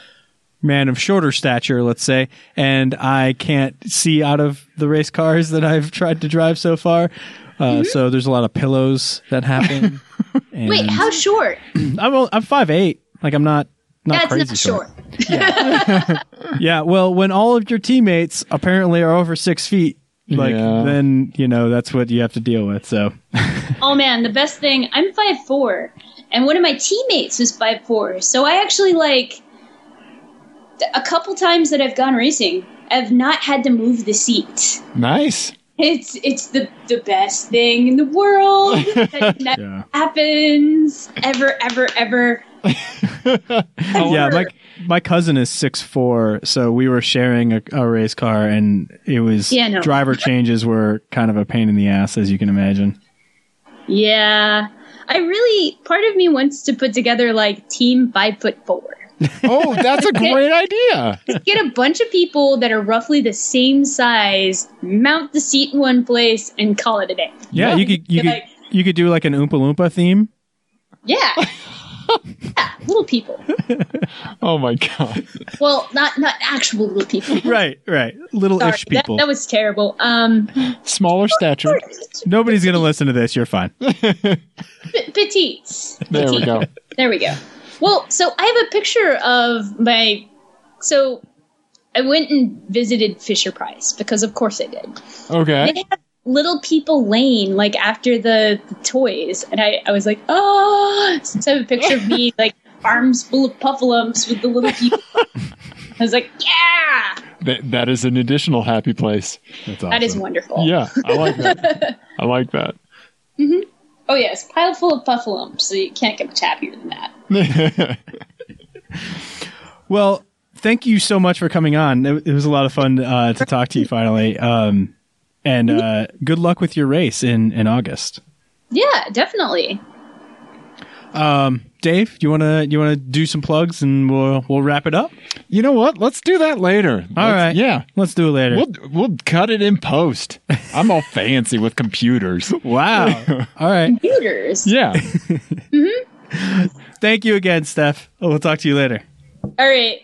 man of shorter stature, let's say, and I can't see out of the race cars that I've tried to drive so far. Uh, So there's a lot of pillows that happen. and Wait, how short? I'm o- I'm five eight. Like I'm not not That's crazy not short. Yeah. yeah. Well, when all of your teammates apparently are over six feet, like Yeah. then you know that's what you have to deal with. So Oh man, the best thing, I'm five four, and one of my teammates was five four. So I actually like a couple times that I've gone racing, I've not had to move the seat. Nice. It's it's the the best thing in the world. that never Yeah. happens ever ever ever. yeah, my my cousin is six four, so we were sharing a, a race car, and it was Yeah, no. driver changes were kind of a pain in the ass, as you can imagine. Yeah, I really part of me wants to put together like team five foot four. Oh, that's a great idea. Get a bunch of people that are roughly the same size, mount the seat in one place, and call it a day. Yeah, Yeah. you could you could Like- you could do like an Oompa Loompa theme. Yeah. yeah, little people. Oh my god. Well, not not actual little people. Right, right, little Sorry, ish people. that was terrible. Um, Smaller stature. Nobody's gonna listen to this. You're fine. p- petites. There we go. There we go. Well, so I have a picture of my. So I went and visited Fisher Price because, of course, I did. Okay. They had Little People Lane, like after the, the toys, and I, I was like, oh. So I have a picture of me, like arms full of puffalumps with the little people. I was like, yeah, That, that is an additional happy place. That's that is wonderful. Yeah, I like that. I like that. Mm-hmm. Oh yes, pile full of puffalumps, so you can't get much happier than that. Well, thank you so much for coming on. It, it was a lot of fun uh, to talk to you finally. Um, and uh, good luck with your race in in August. Yeah, definitely. Um, Dave, you wanna you wanna do some plugs and we'll we'll wrap it up. You know what? Let's do that later. All Let's- right. Yeah. Let's do it later. We'll we'll cut it in post. I'm all fancy with computers. wow. All right. Computers. Yeah. mm-hmm. Thank you again, Stef. We'll talk to you later. All right.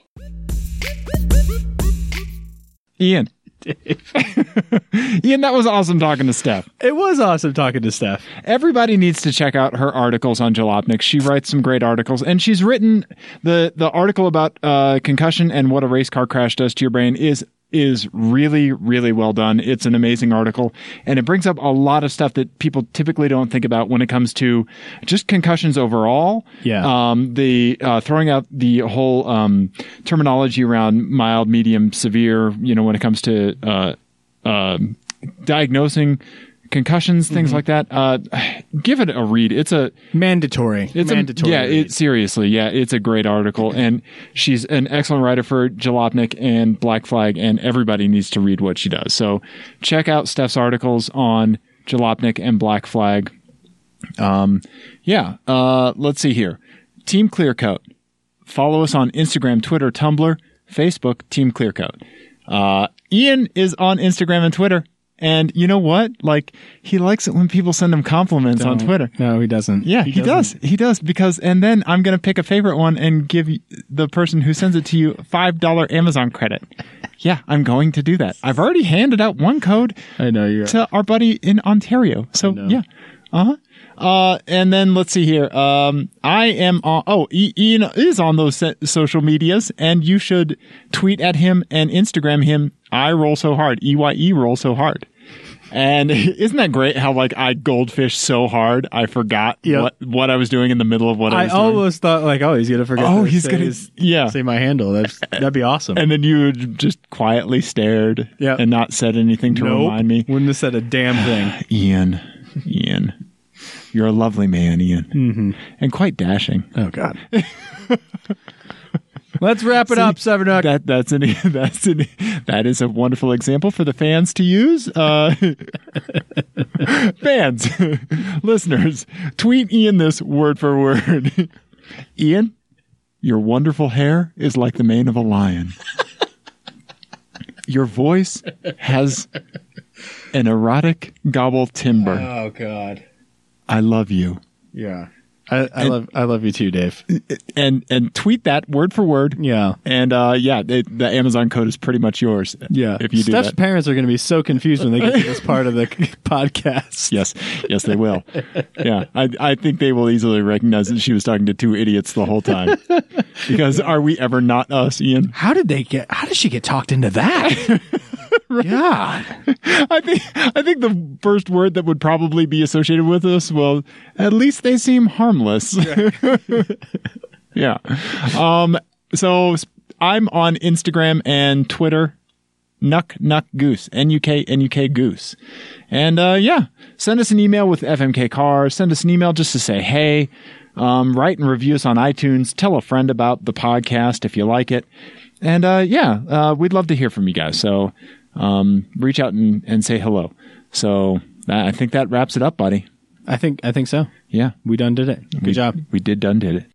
Ian. Ian, that was awesome talking to Stef. It was awesome talking to Stef. Everybody needs to check out her articles on Jalopnik. She writes some great articles, and she's written the the article about uh, concussion and what a race car crash does to your brain is is really really well done. It's an amazing article, and it brings up a lot of stuff that people typically don't think about when it comes to just concussions overall. Yeah. Um, the uh, throwing out the whole um, terminology around mild, medium, severe. You know, when it comes to uh, uh, diagnosing concussions, things like that. Uh, give it a read. It's a Mandatory. it's mandatory. A, yeah, read. it, seriously, yeah, it's a great article, and she's an excellent writer for Jalopnik and Black Flag, and everybody needs to read what she does. So check out Stef's articles on Jalopnik and Black Flag. Um, yeah, uh, let's see here. Team Clearcoat. Follow us on Instagram, Twitter, Tumblr, Facebook, Team Clearcoat. Uh, Ian is on Instagram and Twitter. And you know what? Like, he likes it when people send him compliments on Don't- Twitter. No, he doesn't. Yeah, he, does. He does because, and then I'm gonna pick a favorite one and give the person who sends it to you five dollar Amazon credit. Yeah, I'm going to do that. I've already handed out one code I know you. to our buddy in Ontario. So yeah, uh-huh. Uh And then let's see here. Um, I am on. Oh, Ian is on those se- social medias, and you should tweet at him and Instagram him. I roll so hard. E Y E roll so hard. And isn't that great? How like I goldfish so hard I forgot Yep. what what I was doing in the middle of what I I was doing. I almost thought like, oh, he's gonna forget. Oh, he's gonna his- yeah. say my handle. That's that'd be awesome. And then you just quietly stared and not said anything to Nope. remind me. Wouldn't have said a damn thing. Ian, Ian, you're a lovely man, Ian, mm-hmm. and quite dashing. Oh God. Let's wrap it up, Seven Duck. That that's an that's an that is a wonderful example for the fans to use. Uh, fans, listeners, tweet Ian this word for word. Ian, your wonderful hair is like the mane of a lion. Your voice has an erotic gobble timbre. Oh God. I love you. Yeah. I, I love I love you too, Dave. And and tweet that word for word. Yeah. And uh, yeah, it, the Amazon code is pretty much yours. Yeah. if you do Stef's that. parents are going to be so confused when they get to this part of the podcast. Yes, yes, they will. Yeah, I, I think they will easily recognize that she was talking to two idiots the whole time. Because are we ever not us, Ian? How did they get? How did she get talked into that? God. I think I think the first word that would probably be associated with us, well, at least they seem harmless. yeah. Um. So I'm on Instagram and Twitter. Nuk Nuk Goose. N U K N U K Goose. And uh, yeah, send us an email with FMK Cars. Send us an email just to say hey. Um, write and review us on iTunes. Tell a friend about the podcast if you like it. And uh, yeah, uh, we'd love to hear from you guys. So um, reach out and, and say hello. So I think that wraps it up, buddy. I think I think so. Yeah, we done did it. Good we, job. We did done did it.